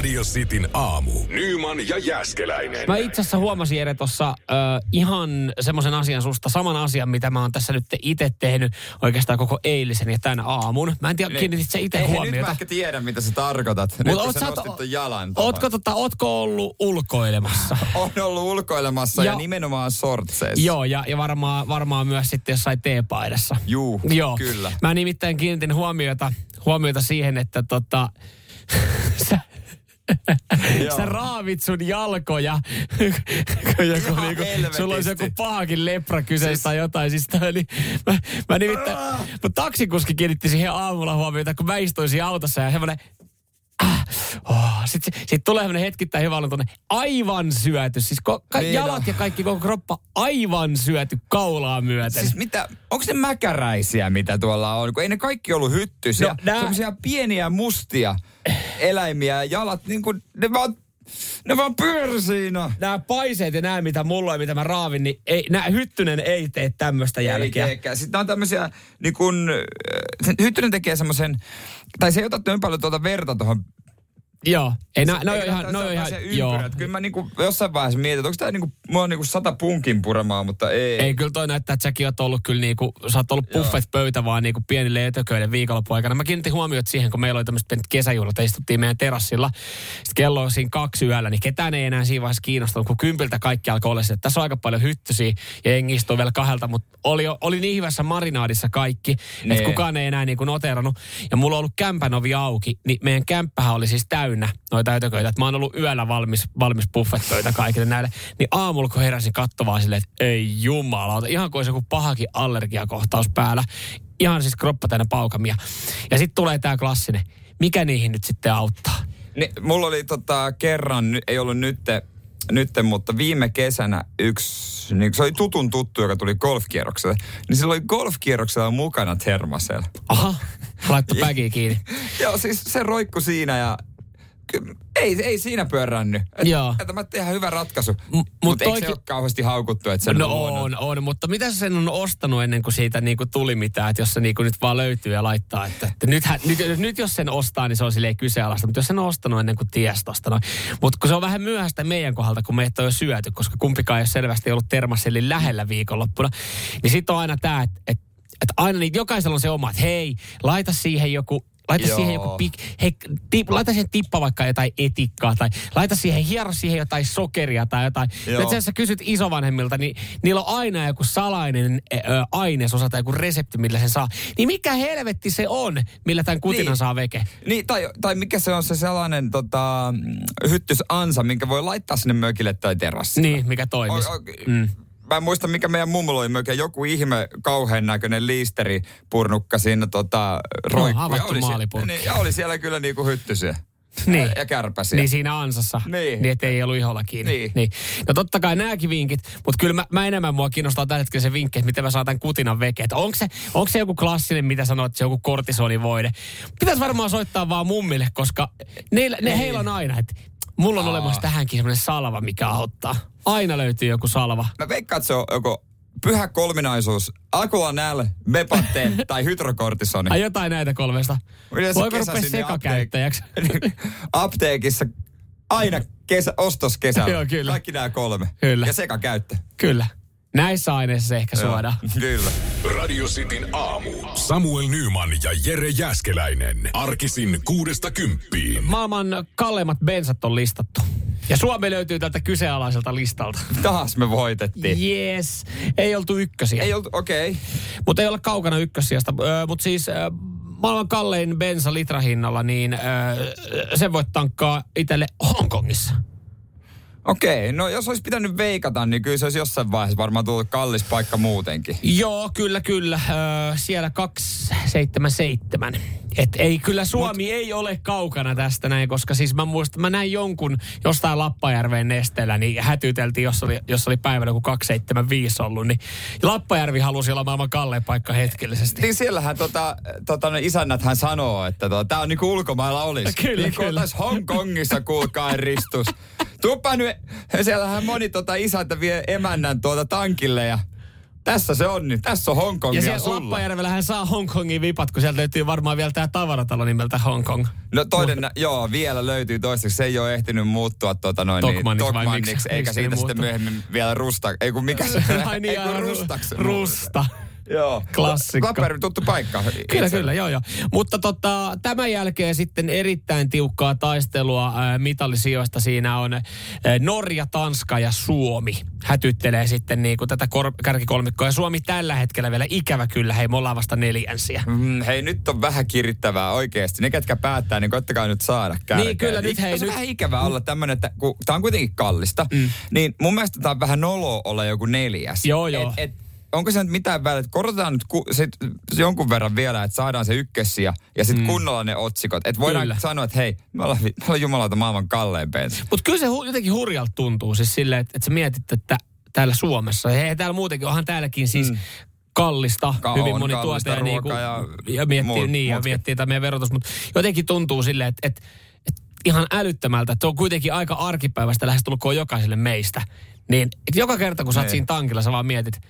Radio Cityn aamu. Nyman ja Jäskeläinen. Mä itse asiassa huomasin Ere tuossa äh, ihan semmoisen asian susta, saman asian, mitä mä oon tässä nyt itse tehnyt oikeastaan koko eilisen ja tämän aamun. Mä en tiedä, kiinnitit se itse Ei, Nyt huomiota. mä ehkä tiedän, mitä sä tarkoitat. Nyt Mut oot sä nostit ton jalan. Ootko, tota, ootko ollut ulkoilemassa? On ollut ulkoilemassa ja, Ja- nimenomaan sortseissa. Joo, ja, ja varmaan, varmaan myös sitten jossain teepaidassa. Juu, Joo. kyllä. Mä nimittäin kiinnitin huomiota, huomiota siihen, että tota, sä. Sä raavit sun jalkoja, joku Ihan niinku, sulla olisi joku pahakin lepra kyseessä Siis- tai jotain. Siis tää oli, mä, mä nimittäin, mutta taksikuski kiinnitti siihen aamulla huomiota, kun mä istuin siinä autossa ja semmoinen Ah, oh. Sitten sit tulee semmoinen hetkittäin hyvä tunne. Aivan syöty. Siis ko, ka, Niin jalat ja kaikki koko kroppa aivan syöty kaulaa myöten. Siis mitä, onko ne mäkäräisiä, mitä tuolla on? Kun ei ne kaikki ollut hyttysiä. No, nää- Semmoisia pieniä mustia eläimiä ja jalat, niin kuin, ne vaan, ne vaan pyöri siinä. nämä paiseet ja nämä, mitä mulla on, mitä mä raavin, niin ei, nää, hyttynen ei tee tämmöistä jälkeä. Ei teekään. Sitten on tämmöisiä, niin kun, se Hyttynen tekee semmoisen, tai se ei ota paljon tuota verta tuohon Joo, ei, nää, no Eikä ihan, no ihan, joo. Kyllä mä niinku jossain vaiheessa mietin, että onko tää niinku, mulla on niinku sata punkin puremaa, mutta ei. Ei kyllä toi näyttää, että säkin oot ollut kyllä niinku, sä oot ollut Joo. buffet pöytä vaan niinku pienille etököille viikonloppuaikana. Mä kiinnitin huomiota siihen, kun meillä oli tämmöiset pienet kesäjuhlat ja istuttiin meidän terassilla. Sitten kello on siinä kaksi yöllä, niin ketään ei enää siinä vaiheessa kiinnostunut, kun kympiltä kaikki alkoi olla se, että tässä on aika paljon hyttysiä ja jengi istuu vielä kahdelta, mutta oli, oli niin hyvässä marinaadissa kaikki, että kukaan ei enää niinku noterannut. Ja mulla on ollut kämpän ovi auki, niin meidän kämppähän oli siis täynnä noita ötököitä. Että mä oon ollut yöllä valmis, valmis buffetpöytä kaikille näille. Niin aamulla kun heräsin katsomaan silleen, että ei jumalauta, ihan kuin olisi joku pahakin allergiakohtaus päällä. Ihan siis kroppa täynnä paukamia. Ja sitten tulee tämä klassinen, mikä niihin nyt sitten auttaa? Ni, mulla oli tota, kerran, ei ollut nytte, nytte, mutta viime kesänä yksi, niin se oli tutun tuttu, joka tuli golfkierrokselle. Niin sillä oli golfkierroksella mukana termasel. Aha, laittu päkiä kiinni. Joo, siis se roikku siinä ja ei, ei siinä. Et, Joo. Että mä ihan hyvä ratkaisu. mut Mutta eikö se ole kauheasti haukuttu, että se No luonnon- on, on, mutta mitä sä sen on ostanut ennen kuin siitä niinku tuli mitään, että jos se niinku nyt vaan löytyy ja laittaa, että, että nythän, nyt, nyt jos sen ostaa, niin se on silleen kyseenalaista, mutta jos sen on ostanut ennen kuin ties tosta noin. Mutta kun se on vähän myöhäistä meidän kohdalta, kun meitä on jo syöty, koska kumpikaan ei ole selvästi ollut termassellin lähellä viikonloppuna, niin sitten on aina tämä, että, että, että aina niin jokaisella on se oma, että hei, laita siihen joku Laita Joo. siihen joku pik, hei, tip, laita siihen tippa vaikka jotain etikkaa tai laita siihen, hiero siihen jotain sokeria tai jotain. Joo. Itse asiassa kysyt isovanhemmilta, niin niillä on aina joku salainen ö, ainesosa tai joku resepti, millä sen saa. Niin mikä helvetti se on, millä tämän kutinan Niin. saa veke? Niin, tai, tai mikä se on se sellainen tota, mm, hyttysansa, minkä voi laittaa sinne mökille tai terassille. Niin, mikä o- Mm. Mä en muista, mikä meidän mummulla oli mökillä. Joku ihme kauhean näköinen liisteripurnukka siinä tota, roikkuu. Ja avattu oli sie- maalipurkki. Niin, ja oli siellä kyllä niinku hyttysiä. Niin. Ja, kärpäsiä. Niin siinä ansassa. Niin. niin ettei ollut iholla kiinni. Niin. niin. No totta kai nämäkin vinkit, mutta kyllä mä, mä enemmän mua kiinnostaa tällä hetkellä se vinkki, että miten mä saan tämän kutinan veke. Onko se, onko se joku klassinen, mitä sanoit, se joku kortisonivoide. Pitäisi varmaan soittaa vaan mummille, koska ne, ne heillä on aina, että mulla on Aa. olemassa tähänkin semmoinen salva, mikä auttaa. Aina löytyy joku salva. Mä veikkaan, että se on joko pyhä kolminaisuus, Akuanäl, Bepaten tai hydrokortisoni. Ai jotain näitä kolmesta. Yleensä Voiko rupea sekakäyttäjäksi? Apteekissa aina kesä, ostos kesällä. Joo, kyllä. Kaikki nämä kolme. Kyllä. Ja sekakäyttö. Kyllä. Näissä aineissa se ehkä Joo, suodaan. Kyllä. Radio Cityn aamu. Samuel Nyman ja Jere Jäskeläinen. Arkisin kuudesta kymppiin. Maailman kalleimmat bensat on listattu. Ja Suomi löytyy tältä kyseenalaiselta listalta. Taas me voitettiin. Yes. Ei oltu ykkösiä. Ei oltu, okei. Okay. Mutta ei olla kaukana ykkösijasta. Öö, Mutta siis maailman kallein bensa litrahinnalla, niin sen voit tankkaa itselle Hongkongissa. Okei, no jos olisi pitänyt veikata, niin kyllä se olisi jossain vaiheessa varmaan tullut kallis paikka muutenkin. Joo, kyllä, kyllä. Öö, siellä 277. Et ei, kyllä Suomi Mut, ei ole kaukana tästä näin, koska siis mä muistan, mä näin jonkun jostain Lappajärven nesteellä, niin hätyteltiin, jos oli, jos oli päivänä kuin 275 ollut, niin Lappajärvi halusi olla maailman kallein paikka hetkellisesti. Niin siellähän tota, tota, ne isännäthän sanoo, että tota, tää on niinku ulkomailla olisi. Kyllä, niin kyllä. Hongkongissa kuulkaa ristus. Tuppa nyt, siellähän moni tota isäntä vie emännän tuota tankille ja tässä se on nyt. Tässä on Hongkong Ja siellä sulla. Lappajärvellähän saa Hongkongin vipat, kun sieltä löytyy varmaan vielä tämä tavaratalo nimeltä Hongkong. No toinen, nä- joo, vielä löytyy toiseksi. Se ei ole ehtinyt muuttua tota noin Dogmaniksi vai niin, miksi- dogmanniksi, eikä miksi siitä sitten myöhemmin vielä rusta. Ei kun mikä se, Ai niin, ei kun ja- rustaks. Rusta. Joo. Klassikko. Lappajärvi tuttu paikka. Kyllä, Itse- kyllä, joo, joo. Mutta tota, tämän jälkeen sitten erittäin tiukkaa taistelua ää, mitallisijoista. Siinä on ää, Norja, Tanska ja Suomi hätyttelee sitten niin kuin tätä kor- kärkikolmikkoa. Ja Suomi tällä hetkellä vielä ikävä kyllä, hei me ollaan vasta neljänsiä. Mm, hei, nyt on vähän kirittävää oikeasti. Ne, ketkä päättää, niin koittakaa nyt saada kärkeä. Niin, kyllä, nyt hei, Se on nyt- vähän ikävää olla tämmöinen, että kun tämä on kuitenkin kallista, mm. niin mun mielestä tämä on vähän noloa olla joku neljäs. Joo, joo. Et, et, onko se nyt mitään väliä, että korotetaan nyt ku, sit, jonkun verran vielä, että saadaan se ykkössiä ja sitten mm. kunnolla ne otsikot. Että voidaan Kyllä. sanoa, että hei, me ollaan, me ollaan jumalauta maailman kallein bensi. Mutta kyllä se hu- jotenkin hurjalta tuntuu siis silleen, että, että sä mietit, että täällä Suomessa, hei täällä muutenkin, onhan täälläkin siis mm. kallista, Ka- hyvin on moni tuote ja, niinku, ja ja miettii, muut- niin, ja miettii tämä meidän verotus, mutta jotenkin tuntuu silleen, että, että, että ihan älyttömältä, että se on kuitenkin aika arkipäivästä lähestulkoon jokaiselle meistä. Niin joka kerta, kun sä oot Niin. siinä tankilla, sä vaan mietit,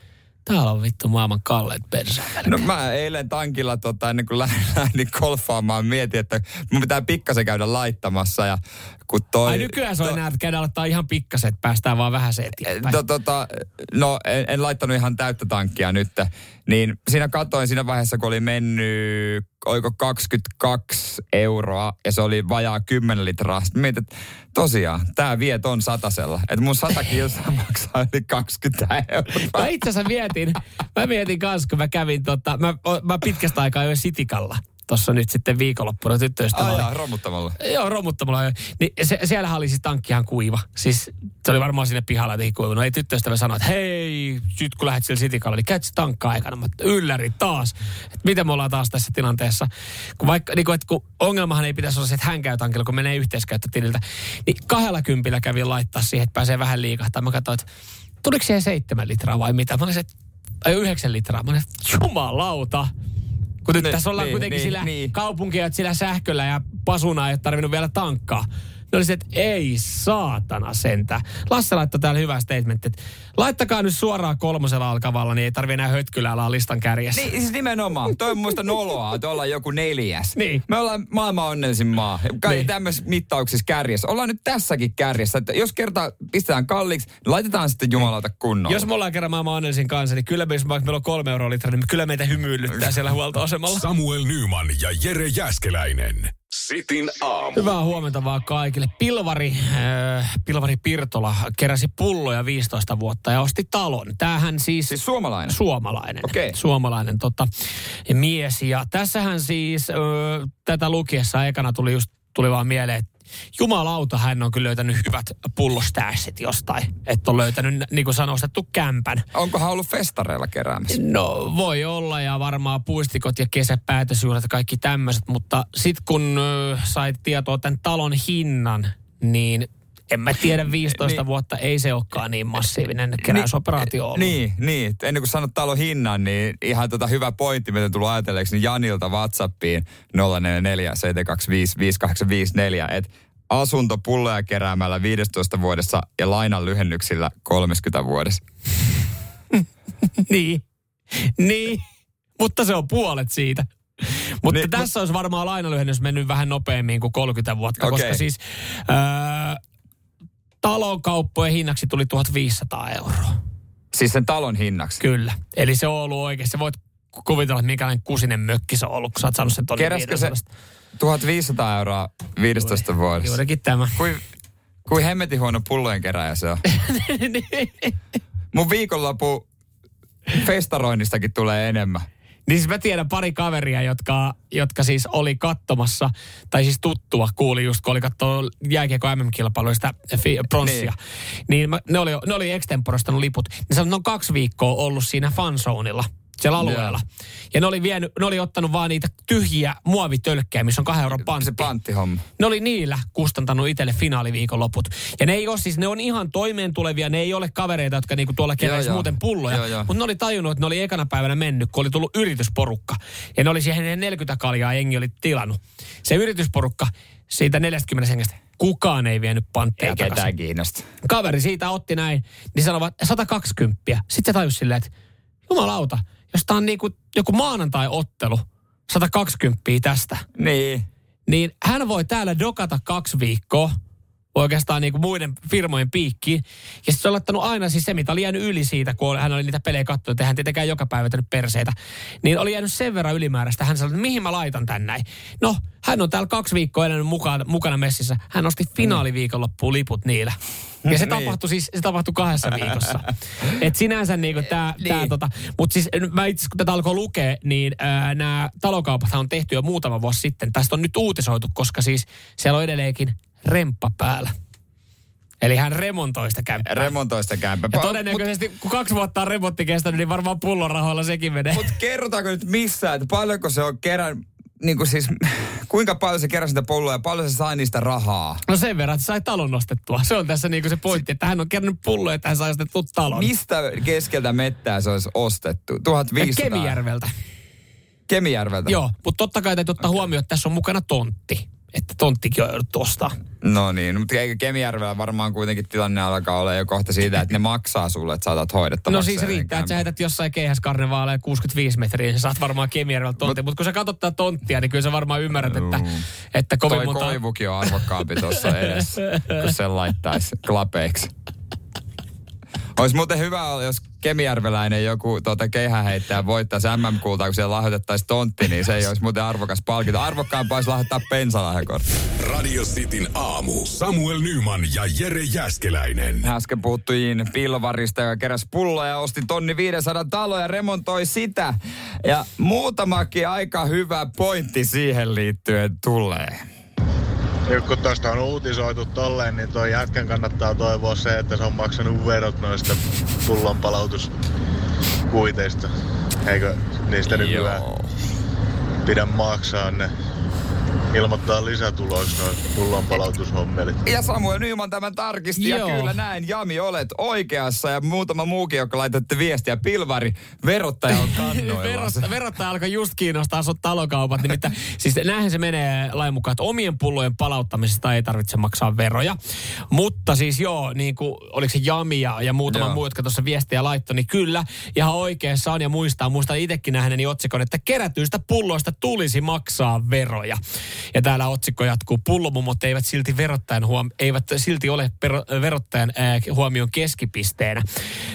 täällä on vittu maailman kalleet bensaa. No mä eilen tankilla tota, ennen kuin lähdin, golfaamaan mietin, että mun pitää pikkasen käydä laittamassa ja kun toi... Ai nykyään se on enää, että käydään laittaa ihan pikkaset, päästään vaan vähän se eteenpäin. To, tota, no en, en laittanut ihan täyttä tankkia nyt. Niin siinä katoin siinä vaiheessa, kun oli mennyt, oiko 22 euroa ja se oli vajaa 10 litraa. Sitten mietin, että tosiaan, tämä vie ton satasella. Että mun 100 kilsaa maksaa yli 20 euroa. Mä itse asiassa mietin, mä mietin kanssa, kun mä kävin tota, mä, mä pitkästä aikaa jo Sitikalla. Tuossa nyt sitten viikonloppuna tyttöystävällä. Ai jaa, romuttamalla. Joo, romuttamalla. Niin se, siellähän oli siis tankki ihan kuiva. Siis se oli varmaan sinne pihalla jotenkin kuivunut. Ei tyttöystävä sanoi, että hei, nyt kun lähdet sille sitikalla, niin käyt tankkaa aikana. Mä ylläri taas. Että miten me ollaan taas tässä tilanteessa. Kun vaikka, niin kun, että kun ongelmahan ei pitäisi olla se, että hän käy tankilla, kun menee yhteiskäyttötililtä. Niin kahdella kympillä kävin laittaa siihen, että pääsee vähän liikahtamaan. Mä katsoin, että tuliko siihen seitsemän litraa vai mitä? Mä olin se, ai yhdeksän litraa. Mä olin, jumalauta. Kun nyt Niin, tässä ollaan niin, kuitenkin niin, sillä niin. kaupunkia, että sillä sähköllä ja pasuna ei ole tarvinnut vielä tankkaa. Ne oli se, että ei saatana sentä. Lasse laittoi täällä hyvä statement, että laittakaa nyt suoraan kolmosella alkavalla, niin ei tarvi enää hötkyllä olla listan kärjessä. Niin, siis nimenomaan. Toi on muista noloa, että ollaan joku neljäs. Niin. Me ollaan maailman onnellisin maa. Kai Niin. tämmöisissä mittauksissa kärjessä. Ollaan nyt tässäkin kärjessä. Että jos kerta pistetään kalliiksi, niin laitetaan sitten jumalauta kunnolla. Jos me ollaan kerran maailman onnellisin kanssa, niin kyllä me, jos vaikka meillä on kolme euroa litra, niin kyllä meitä hymyilyttää siellä huoltoasemalla. Samuel Nyman ja Jere Jäskeläinen. Sitin aamu. Hyvää huomenta vaan kaikille. Pilvari, äh, Pilvari Pirtola keräsi pulloja 15 vuotta ja osti talon. Tämähän siis... Siis suomalainen. Suomalainen. Okei. Suomalainen tota, mies. Ja tässähän siis ö, tätä lukiessa ekana tuli just tuli vaan mieleen, että jumalauta hän on kyllä löytänyt hyvät pullostäässit jostain. Että on löytänyt, niin kuin sanoi, ostettu kämpän. Onkohan ollut festareilla keräämässä? No voi olla ja varmaan puistikot ja kesäpäätösjuhlat ja kaikki tämmöiset, mutta sitten kun ö, sait tietoa tämän talon hinnan, niin en mä tiedä, 15 Niin. vuotta ei se olekaan niin massiivinen keräysoperaatio ollut. Niin, niin. Ennen kuin sanot talon hinnan, niin ihan tota hyvä pointti, mitä tullut ajatelleeksi, niin Janilta Whatsappiin 044 725 5854, että asunto pulloja keräämällä 15 vuodessa ja lainan lyhennyksillä 30 vuodessa. niin. niin. Mutta se on puolet siitä. Mutta Niin, tässä olisi varmaan lainalyhennys mennyt vähän nopeammin kuin 30 vuotta, Okei. koska siis öö, talon kauppojen hinnaksi tuli 1500 euroa. Siis sen talon hinnaksi. Kyllä. Eli se on ollut oikein. Se voit kuvitella, että minkälainen kusinen mökki se on ollut, kun sä oot saanut sen Keräskö se 500. 1500 euroa 15 vuodessa? Juurikin tämä. Kuin, kuin hemmetin huono pullojen keräjä se on. Mun viikonloppu festaroinnistakin tulee enemmän. Niin siis mä tiedän pari kaveria, jotka, jotka siis oli katsomassa, tai siis tuttua kuuli just, kun oli katsoa jääkiekko MM-kilpailuista pronssia. Niin, niin mä, ne oli, ne oli extemporostanut liput. Niin sanoin, että ne on kaksi viikkoa ollut siinä fanzoneilla siellä alueella. Ja ne oli, vienyt, ne oli ottanut vaan niitä tyhjiä muovitölkkejä, missä on kahden euron pantti. Se panttihomma. Ne oli niillä kustantanut itselle finaaliviikon loput. Ja ne ei ole siis, ne on ihan toimeen tulevia, ne ei ole kavereita, jotka niinku tuolla keräisi muuten pulloja. Mutta ne oli tajunnut, että ne oli ekana päivänä mennyt, kun oli tullut yritysporukka. Ja ne oli siihen 40 kaljaa jengi oli tilannut. Se yritysporukka siitä 40 hengestä, kukaan ei vienyt pantteja Ei ketään kiinnosta. Kaveri siitä otti näin, niin sanovat 120. Sitten se tajusi silleen, että jumalauta, jos tämä on niinku joku maanantai-ottelu, 120 tästä, Niin. niin hän voi täällä dokata kaksi viikkoa oikeastaan niin kuin muiden firmojen piikkiin. Ja sitten se on laittanut aina siis se, mitä oli jäänyt yli siitä, kun hän oli niitä pelejä katsonut, että hän tietenkään joka päivä tehnyt perseitä. Niin oli jäänyt sen verran ylimääräistä. Hän sanoi, että mihin mä laitan tän näin. No, hän on täällä kaksi viikkoa elänyt mukana, mukana messissä. Hän osti finaaliviikonloppuun liput niillä. Ja se Niin. tapahtui siis, se tapahtui kahdessa viikossa. Et sinänsä niinku tää, Niin. tää tota, mutta siis mä itse kun tätä alkoi lukea, niin nämä talokaupat on tehty jo muutama vuosi sitten. Tästä on nyt uutisoitu, koska siis siellä on edelleenkin remppa päällä. Eli hän remontoi sitä kämppää. Remontoista kämpä. ja todennäköisesti, kun kaksi vuotta on remontti kestänyt, niin varmaan pullorahoilla sekin menee. Mutta kerrotaanko nyt missään, että paljonko se on kerän, niin kuin siis, kuinka paljon se keräsi sitä pulloa ja paljon se sai niistä rahaa? No sen verran, että sai talon nostettua. Se on tässä niinku se pointti, että hän on kerännyt pulloja, että hän sai ostettua talon. Mistä keskeltä mettää se olisi ostettu? 1500? Kemijärveltä. Kemijärveltä? Joo, mutta totta kai täytyy ottaa huomioon, että tässä on mukana tontti. Että tonttikin on jouduttu ostaa. No niin, mutta eikö Kemijärvellä varmaan kuitenkin tilanne alkaa olla jo kohta siitä, että ne maksaa sulle, että saatat hoidettavaksi. No siis riittää, että sä heität jossain keihäskarnevaaleja 65 metriä, niin sä saat varmaan Kemijärveltä tontti. Mutta kun sä katsot tää tonttia, niin kyllä sä varmaan ymmärrät, että, että kovin Toi monta... koivukin on arvokkaampi tuossa edessä, kun sen laittaisi klapeiksi. Olisi muuten hyvä, jos kemijärveläinen joku tuota, keihäheittäjä voittaisi MM-kultaa, kun siellä lahjoitettaisiin tontti, niin se ei olisi muuten arvokas palkinto. Arvokkaampaa olisi lahjoittaa bensalahjakortti. Radio Cityn aamu. Samuel Nyman ja Jere Jäskeläinen. Äsken puhuttiin pilvarista, joka keräsi pulloja ja osti tonni 500 taloja ja remontoi sitä. Ja muutamakin aika hyvä pointti siihen liittyen tulee. Nyt kun tuosta on uutisoitu tolleen, niin toi jätkän kannattaa toivoa se, että se on maksanut verot noista pullonpalautuskuiteista. Eikö niistä nykyään pidä maksaa ne? Ilmoittaa lisätuloiksi noin pullonpalautushommelit. Ja Samuel Nyman tämän tarkisti Joo. ja kyllä näin, Jami, olet oikeassa ja muutama muukin, joka laitatte viestiä. Pilvari, verottaja on kannoilla. Verottaja, verottaja alkoi just kiinnostaa sut talokaupat. Nimittäin, siis näinhän se menee lain mukaan, että omien pullojen palauttamisesta ei tarvitse maksaa veroja. Mutta siis joo, niin kuin, oliko se Jami ja, ja muutama Joo. muu, jotka tuossa viestiä laittoi, niin kyllä, ihan oikeassa on ja muistaa. Muistan itsekin nähneeni otsikon, että kerätyistä pulloista tulisi maksaa veroja. Ja täällä otsikko jatkuu, pullomummot eivät silti verottajan huom- eivät silti ole per- verottajan ää, huomion keskipisteenä.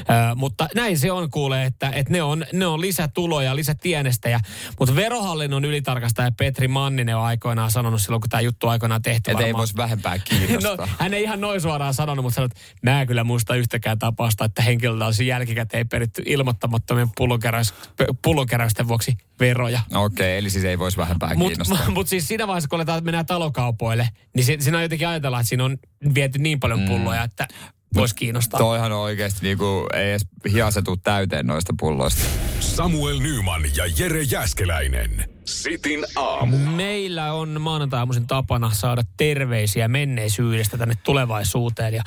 Ää, mutta näin se on kuulee, että, että ne, on, ne on lisätuloja, lisätienestäjä. Mutta verohallinnon ylitarkastaja Petri Manninen on aikoinaan sanonut silloin, kun tämä juttu aikoinaan tehty. Että ei voisi vähempää kiinnostaa. No, hän ei ihan noin suoraan sanonut, mutta sanoi, että mä kyllä muista yhtäkään tapausta, että henkilöltä olisi jälkikäteen peritty ilmoittamattomien pullonkeräys, pullonkeräysten vuoksi veroja. Okei, okay, eli siis ei voisi vähempää Mutta kiinnostaa. mut siis siinä vaiheessa, kun aletaan mennään talokaupoille, niin si- siinä on jotenkin ajatella, että siinä on viety niin paljon pulloja, että voisi kiinnostaa. Toihan on oikeasti niinku, ei edes hiasetu täyteen noista pulloista. Samuel Nyman ja Jere Jäskeläinen. Sitin aamu. Meillä on maanantai tapana saada terveisiä menneisyydestä tänne tulevaisuuteen. Ja,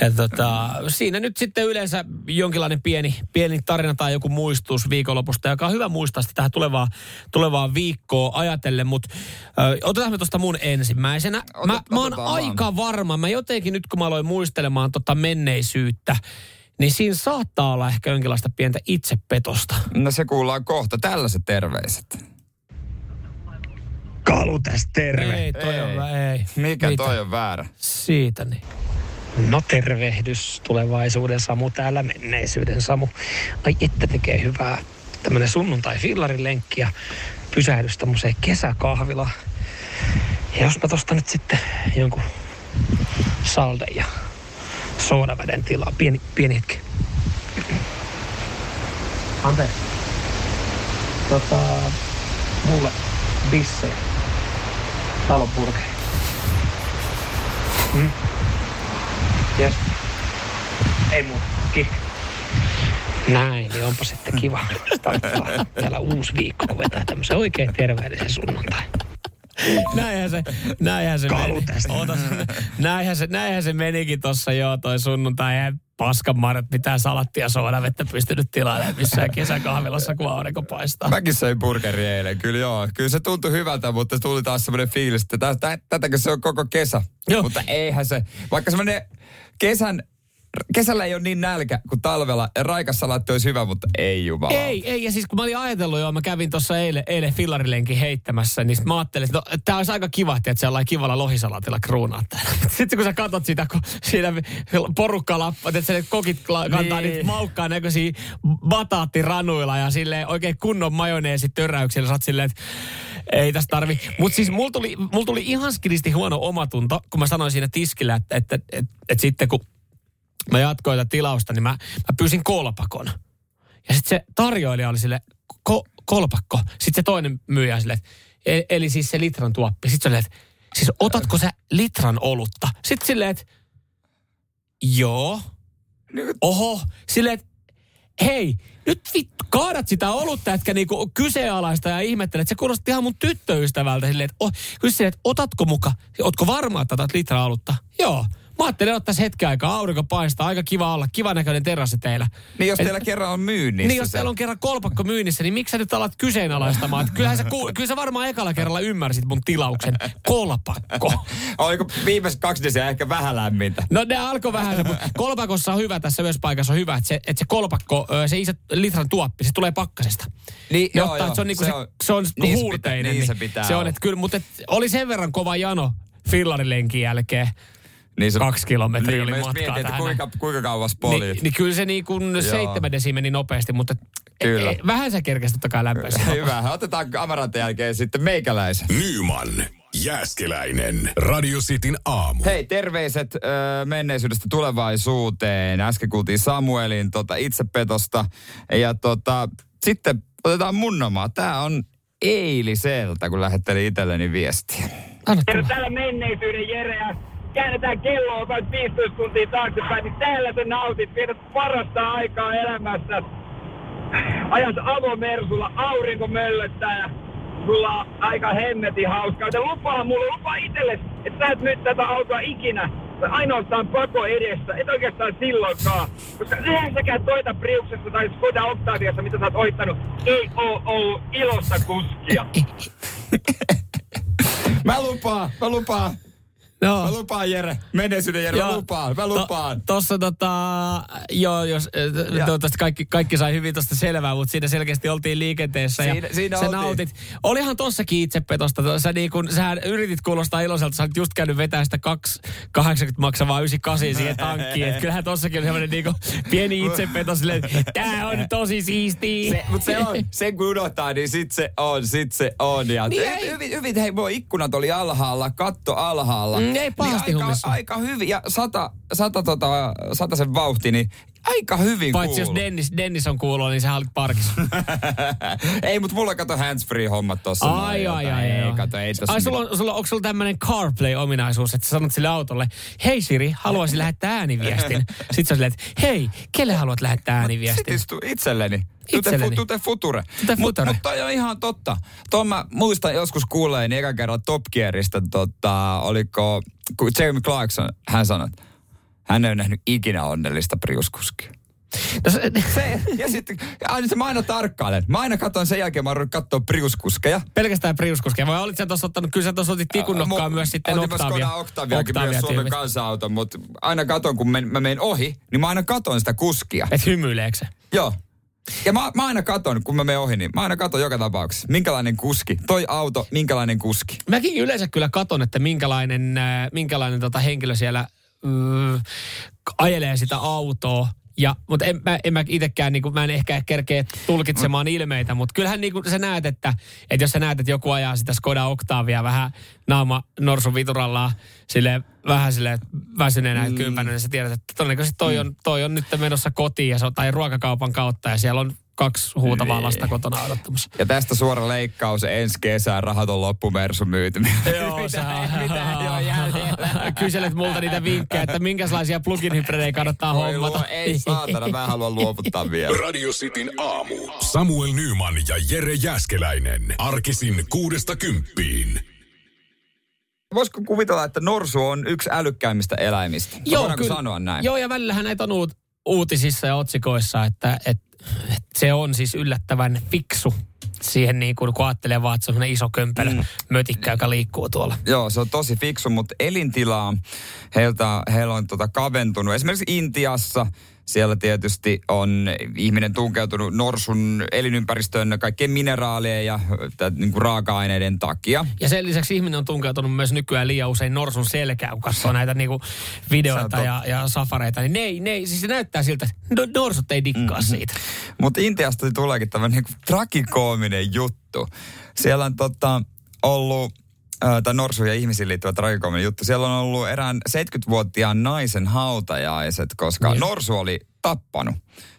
ja tota, siinä nyt sitten yleensä jonkinlainen pieni, pieni tarina tai joku muistutus viikonlopusta, joka on hyvä muistaa sitä tähän tulevaa, tulevaa viikkoa ajatellen. Mutta otetaan me tuosta mun ensimmäisenä. Ota- mä, mä oon aika varma, mä jotenkin nyt kun mä aloin muistelemaan tota menneisyyttä, niin siinä saattaa olla ehkä jonkinlaista pientä itsepetosta. No se kuullaan kohta. Tällaiset terveiset. Kalu tässä terve. Ei, toi Ei. on vä- ei. Mikä Mitä? toi on väärä? Siitä niin. No tervehdys tulevaisuuden Samu täällä, menneisyyden Samu. Ai että tekee hyvää tämmönen sunnuntai-fillarilenkki ja pysähdys tämmöiseen kesäkahvilaan. Ja jos mä tosta nyt sitten jonkun salden ja soodaväden tilaa, pieni, pieni hetki. Anteeksi. Tota, mulle bisse. Talon burgeri. Mm. Yes. Ei muuta. Kiitos. Näin, niin onpa sitten kiva starttaa täällä uusi viikko, kun vetää tämmöisen oikein terveellisen sunnuntai. Näinhän se, näinhän se meni. Ootas, näinhän, se, näinhän se menikin tossa joo toi sunnuntai. Eihän paskan marjat mitään salattia soda vettä pystynyt tilailemaan missään kesäkahvilassa, kun aurinko paistaa. Mäkin söin burgeri eilen, kyllä joo. Kyllä se tuntui hyvältä, mutta tuli taas semmoinen fiilis, että tä- tä- tätäkö se on koko kesä. Joo. Mutta eihän se, vaikka semmoinen kesän, kesällä ei ole niin nälkä kuin talvella. Raikassalaatti olisi hyvä, mutta ei jumala. Ei, ei. Ja siis kun mä olin ajatellut jo, mä kävin tuossa eilen, eilen fillarilenkin heittämässä, niin mä ajattelin, että no, tää olisi aika kiva, että sellainen kivalla lohisalaatilla kruunaa. Sitten kun sä katsot sitä, kun siinä porukka lappaa, että se kokit kantaa Niin. niitä maukkaan näköisiä bataattiranuilla ja sille oikein kunnon majoneesit töräyksillä. Sä silleen, että ei tästä tarvi. Mutta siis mulla tuli, mulla tuli ihan skiristi huono omatunto, kun mä sanoin siinä tiskillä, että, että, että, että, että sitten kun mä jatkoin tätä tilausta, niin mä, mä pyysin kolpakon. Ja sitten se tarjoilija oli sille, ko, kolpakko. Sitten se toinen myyjä sille, e, eli siis se litran tuoppi. Sitten se oli, että siis otatko sä litran olutta? Sitten silleen, että joo. Oho, silleen, että hei, nyt vittu, kaadat sitä olutta, etkä niinku kyseenalaista ja ihmettelet. että Se kuulosti ihan mun tyttöystävältä silleen, että, oh, silleen, että otatko muka, ootko varma, että otat litraa olutta? Joo. Mä ajattelin ottaa hetken aikaa, aurinko paistaa, aika kiva olla, kiva näköinen terassi teillä. Niin jos Et- teillä kerran on myynnissä niin jos se- teillä on kerran kolpakko myynnissä, niin miksi sä nyt alat kyseenalaistamaan? Että kyllähän sä, ku, kyllä sä varmaan ekalla kerralla ymmärsit mun tilauksen. Kolpakko. Oliko viimeiset kaksi desiä ehkä vähän lämmintä? No ne alkoi vähän se, mutta kolpakossa on hyvä tässä myös paikassa on hyvä, että se, että se kolpakko, se iso litran tuoppi, se tulee pakkasesta. Niin, joo, ottaa, joo, että se on, niinku se se, on- se on niin se huurteinen. pitää- niin se pitää se on, että kyllä, mutta et, oli sen verran kova jano fillarilenkin jälkeen. Niin se, Kaksi kilometriä niin, oli matkaa mietin, että tähän kuinka, kuinka kauas polit. Niin, niin kyllä se niin kuin seitsemän desi meni nopeasti, mutta Kyllä. E, e, vähän se kerkesi totta kai lämpöistä. Hyvä. Otetaan Amarantin jälkeen sitten meikäläisen. Nyman, Jääskeläinen, Radio Cityn aamu. Hei, terveiset ö, menneisyydestä tulevaisuuteen. Äsken kuultiin Samuelin tota, itsepetosta. Ja tota, sitten otetaan mun omaa. Tää on eiliseltä, kun lähettelin itselleni viestiä. Anna täällä menneisyyden Jere käännetään kelloa vaikka 15 tuntia taaksepäin, niin täällä sä nautit, vietät parasta aikaa elämässä. Ajat avomersulla, aurinko möllöttää ja sulla on aika hemmetin hauskaa. Joten lupaa mulle, lupaa itselle, että sä et nyt tätä autoa ikinä ainoastaan pako edessä, et oikeastaan silloinkaan. Koska eihän säkään toita Priuksessa tai Skoda Octaviassa, mitä sä oot oittanut, ei oo ollut ilosta kuskia. Mä lupaan, mä lupaan. No. Mä lupaan Jere. Menneisyyden Jere, mä Joo. lupaan, mä lupaan. To, tossa tota, joo, jos, eh, Ja. toivottavasti kaikki, kaikki sai hyvin tosta selvää, mutta siinä selkeästi oltiin liikenteessä Siinä- ja siinä sä oltiin. nautit. Olihan tossakin itsepetosta. Sä, niin kun, sä yritit kuulostaa iloiselta, sä olit just käynyt vetää sitä 2,80 maksavaa 98 siihen tankkiin. Et kyllähän tossakin oli semmoinen niinku pieni itsepeto silleen, että tää on tosi siistiä. Se, mutta se on, sen kun unohtaa, niin sit se on, sit se on. Ja Niin hyvin, hyvin, hei, mulla ikkunat oli alhaalla, katto alhaalla. Mm, ei pahasti niin aika, aika hyvin, ja sata, sata, tota, sata sen vauhti, niin aika hyvin Paitsi jos kuuluu. Dennis, Dennis on kuullut, niin sä olit parkissa. ei, mutta mulla kato handsfree hommat tossa. Ai, ai, ai, Ei, ai. kato, ei Ai, sulla on, sulla, onko sulla tämmöinen CarPlay-ominaisuus, että sä sanot sille autolle, hei Siri, haluaisin lähettää ääniviestin. Sitten sä silleen, että hei, kelle haluat lähettää Sitten ääniviestin? istu itselleni. Tute, Itselleni. fu, tute future. Mutta future. mut toi on ihan totta. Tuon mä muistan joskus kuuleeni ekan kerran Top Gearista, tota, oliko, kun Jeremy Clarkson, hän sanoi, että hän ei ole nähnyt ikinä onnellista priuskuskia. No, se, Se, ja sitten, aina se mä aina tarkkailen. Mä aina katson sen jälkeen, mä oon katsoa priuskuskeja. pelkästään Priuskoskia. Vai olit sä tuossa ottanut, kyllä sä tuossa otit tikun nokkaan Mu- myös sitten otin Octavia. Skoda Octaviakin myös Suomen kansa-auto, mutta aina katon, kun men, mä menen ohi, niin mä aina katon sitä kuskia. Et hymyileekö se? Joo. Ja mä, mä aina katon, kun mä menen ohi, niin mä aina katon joka tapauksessa, minkälainen kuski. Toi auto, minkälainen kuski. Mäkin yleensä kyllä katon, että minkälainen, äh, minkälainen tota henkilö siellä äh, ajelee sitä autoa. Ja, mutta en, mä, en mä itsekään, niin mä en ehkä kerkeä tulkitsemaan ilmeitä, mutta kyllähän niin sä näet, että, että jos sä näet, että joku ajaa sitä Skoda Octavia vähän naama norsun viturallaan, sille vähän sille väsyneenä mm. kympänä, niin sä tiedät, että todennäköisesti toi on, toi on nyt menossa kotiin ja se on, tai ruokakaupan kautta ja siellä on kaksi huutavaa Niin. lasta kotona odottamassa. Ja tästä suora leikkaus ensi kesään rahaton loppumersu myyty. Joo, sä mitä, mitä ei ole jäljellä. Kyselet multa niitä vinkkejä, että minkälaisia plugin hybridejä kannattaa Voi hommata. luo- Ei saatana, mä haluan luovuttaa vielä. Radio Cityn aamu. Samuel Nyman ja Jere Jäskeläinen. Arkisin kuudesta kymppiin. Voisiko kuvitella, että norsu on yksi älykkäimmistä eläimistä? Voidaanko sanoa näin? Joo, ja välillähän näitä on uut, uutisissa ja otsikoissa, että, että se on siis yllättävän fiksu siihen niin kuin, kun ajattelee vaan, että se on iso kömpelö mm. mötikkä, joka liikkuu tuolla. Joo, se on tosi fiksu, mutta elintilaa heiltä, heillä on tota kaventunut. Esimerkiksi Intiassa siellä tietysti on ihminen tunkeutunut norsun elinympäristöön kaikkien mineraalien ja niin kuin raaka-aineiden takia. Ja sen lisäksi ihminen on tunkeutunut myös nykyään liian usein norsun selkään, kun katsoo näitä niinku videoita Se on ja, ja safareita. Niin ne, ei- ne, ei- siis se näyttää siltä, että no, norsut ei dikkaa mm-hmm. siitä. Mutta Intiasta tuleekin tämmöinen niin trakikoominen juttu. Siellä on tota, ollut, tai norsuja ihmisiin liittyvä tragikoominen juttu. Siellä on ollut erään 70-vuotiaan naisen hautajaiset, koska Niin. norsu oli tappanut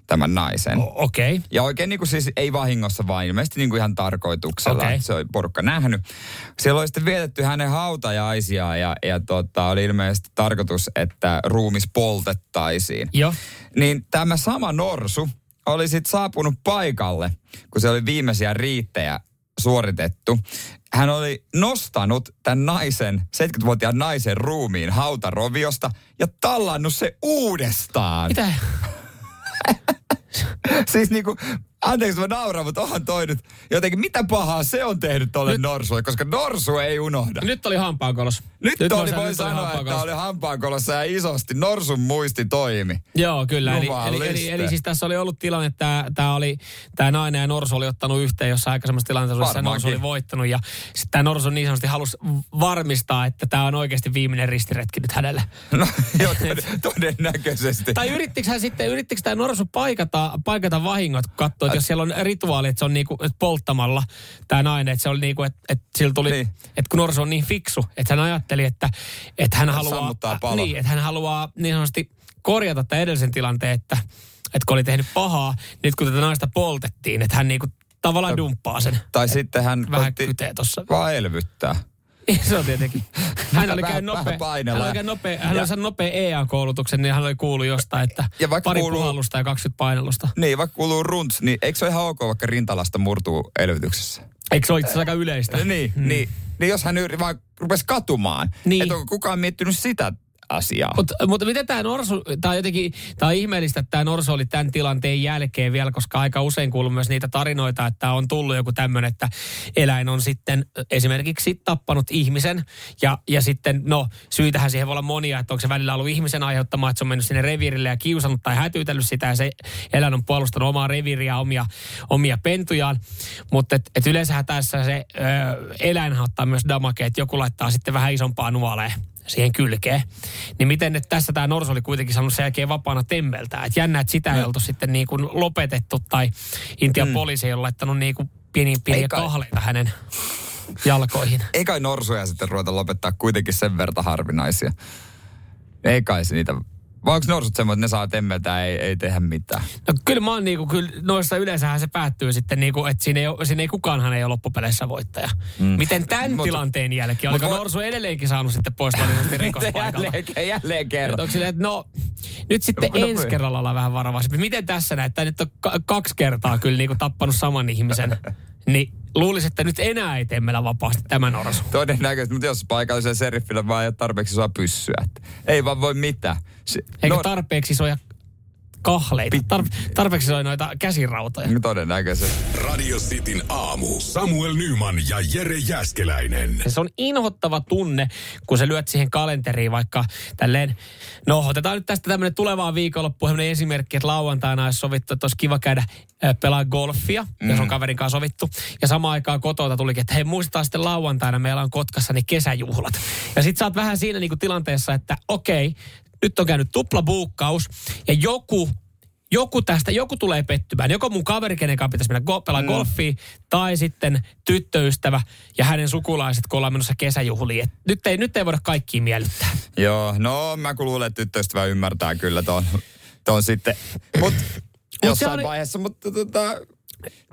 tämän naisen. O- Okei. Okay. Ja oikein niin kuin siis ei vahingossa, vaan ilmeisesti niin kuin ihan tarkoituksella. Okay. Se oli porukka nähnyt. Siellä oli sitten vietetty hänen hautajaisia ja, ja tota, oli ilmeisesti tarkoitus, että ruumis poltettaisiin. Joo. Niin tämä sama norsu oli sitten saapunut paikalle, kun se oli viimeisiä riittejä suoritettu. Hän oli nostanut tämän naisen, 70-vuotiaan naisen ruumiin hautaroviosta ja tallannut se uudestaan. Mitä? siis niinku, anteeksi mä nauran, mutta onhan toi nyt jotenkin, mitä pahaa se on tehnyt tolle Nyt- norsulle, koska norsu ei unohda. Nyt oli hampaankolos. Nyt, nyt oli, voi sanoa, että hampaankolossa. oli hampaankolossa ja isosti. Norsun muisti toimi. Joo, kyllä. Eli, eli, eli, eli, siis tässä oli ollut tilanne, että tämä oli tämä nainen ja Norsu oli ottanut yhteen jossain aikaisemmassa tilanteessa, jossa. Norsu oli voittanut. Ja sitten tämä Norsu niin sanotusti halusi varmistaa, että tämä on oikeasti viimeinen ristiretki nyt hänelle. No joo, tod- todennäköisesti. Tai yrittikö hän sitten, yrittikö tämä Norsu paikata, paikata vahingot, kun katsoi, jos siellä on rituaali, että se on niinku, että polttamalla tämä nainen, että se oli niinku, että, että sillä tuli, Niin. että kun Norsu on niin fiksu, että hän ajatteli, että, että hän haluaa, sammuttaa palon. niin, että hän haluaa niin sanotusti korjata tämän edellisen tilanteen, että, että kun oli tehnyt pahaa, nyt kun tätä naista poltettiin, että hän niinku tavallaan dumppaa sen. Tai sitten hän Vähän koitti vaan elvyttää. se on tietenkin. Hän oli käynyt nopea, hän oli käynyt nopea, hän Ja- oli saanut nopea EA-koulutuksen, niin hän oli kuullut jostain, että Ja vaikka pari kuuluu- puhallusta ja 20 painellusta. Niin, vaikka kuuluu runts, niin eikö se ole ihan ok, vaikka rintalasta murtuu elvytyksessä? Eikö se ole itse asiassa aika yleistä? Niin, niin, niin jos hän yri- vaan rupesi katumaan, Niin. että onko kukaan miettinyt sitä asiaa? Mutta, mutta miten tämä Norsu, tämä on jotenkin, tämä on ihmeellistä, että tämä Norsu oli tämän tilanteen jälkeen vielä, koska aika usein kuuluu myös niitä tarinoita, että on tullut joku tämmöinen, että eläin on sitten esimerkiksi tappanut ihmisen ja, ja sitten, no syytähän siihen voi olla monia, että onko se välillä ollut ihmisen aiheuttama, että se on mennyt sinne reviirille ja kiusannut tai hätyytellyt sitä ja se eläin on puolustanut omaa reviiriä, omia, omia pentujaan, mutta et, et yleensähän tässä se ö, eläinhän ottaa myös damakea, että joku laittaa sitten vähän isompaa nuoleen siihen kylkeen. Niin miten nyt tässä tämä Norsu oli kuitenkin saanut sen jälkeen vapaana temmeltää. Että jännä, että sitä ei oltu sitten niin kuin lopetettu tai Intian mm. poliisi ei ole laittanut niin kuin pieniä, pieniä Ei kai. kahleita hänen jalkoihin. Ei kai norsuja sitten ruveta lopettaa kuitenkin sen verta harvinaisia. Ei kai se niitä... Vai onko norsut semmoinen, että ne saa temmeltä, ei, ei tehdä mitään? No kyllä mä oon niinku, kyllä noissa yleensähän se päättyy sitten niinku, että siinä ei, ole- siinä ei kukaanhan ei ole loppupeleissä voittaja. Mm. Miten tämän Mut- tilanteen jälkeen, oliko Norsu edelleenkin saanut sitten pois rikospaikalla? jälleen, jälleen kerran. onko silleen, että no, nyt sitten No, no, ensi voi. kerralla ollaan vähän varovaisia. Miten tässä näet? Tämä nyt on ka- kaksi kertaa kyllä niin kuin tappanut saman ihmisen. Niin luulisin, että nyt enää ei temmellä vapaasti tämä norsu. Todennäköisesti, mutta jos paikallisella seriffillä vaan ei ole tarpeeksi saa pyssyä. Ei vaan voi mitään. Se, Eikä no, tarpeeksi soja kahleita. Tar- tarpeeksi soi noita käsirautoja. Todennäköisesti. Radio Cityn aamu. Samuel Nyman ja Jere Jäskeläinen. Se on inhottava tunne, kun sä lyöt siihen kalenteriin vaikka tälleen, no otetaan nyt tästä tämmöinen tulevaan viikonloppuun tämmöinen esimerkki, että lauantaina olisi sovittu, että olisi kiva käydä pelaa golfia, mm. jos on kaverin kanssa sovittu. Ja samaan aikaan kotota tulikin, että hei muistetaan sitten lauantaina, meillä on Kotkassa ne kesäjuhlat. Ja sit sä oot vähän siinä niinku tilanteessa, että okei, nyt on käynyt tuplabuukkaus ja joku joku tästä, joku tulee pettymään. Joko mun kaveri, kenen kanssa pitäisi mennä go- pelaa mm. golfia, tai sitten tyttöystävä ja hänen sukulaiset, kun ollaan menossa kesäjuhliin. Et nyt, ei, nyt ei voida kaikkia miellyttää. Joo, no mä kun luulen, että tyttöystävä ymmärtää kyllä ton, ton sitten. Mut jossain oli- vaiheessa, mutta tota,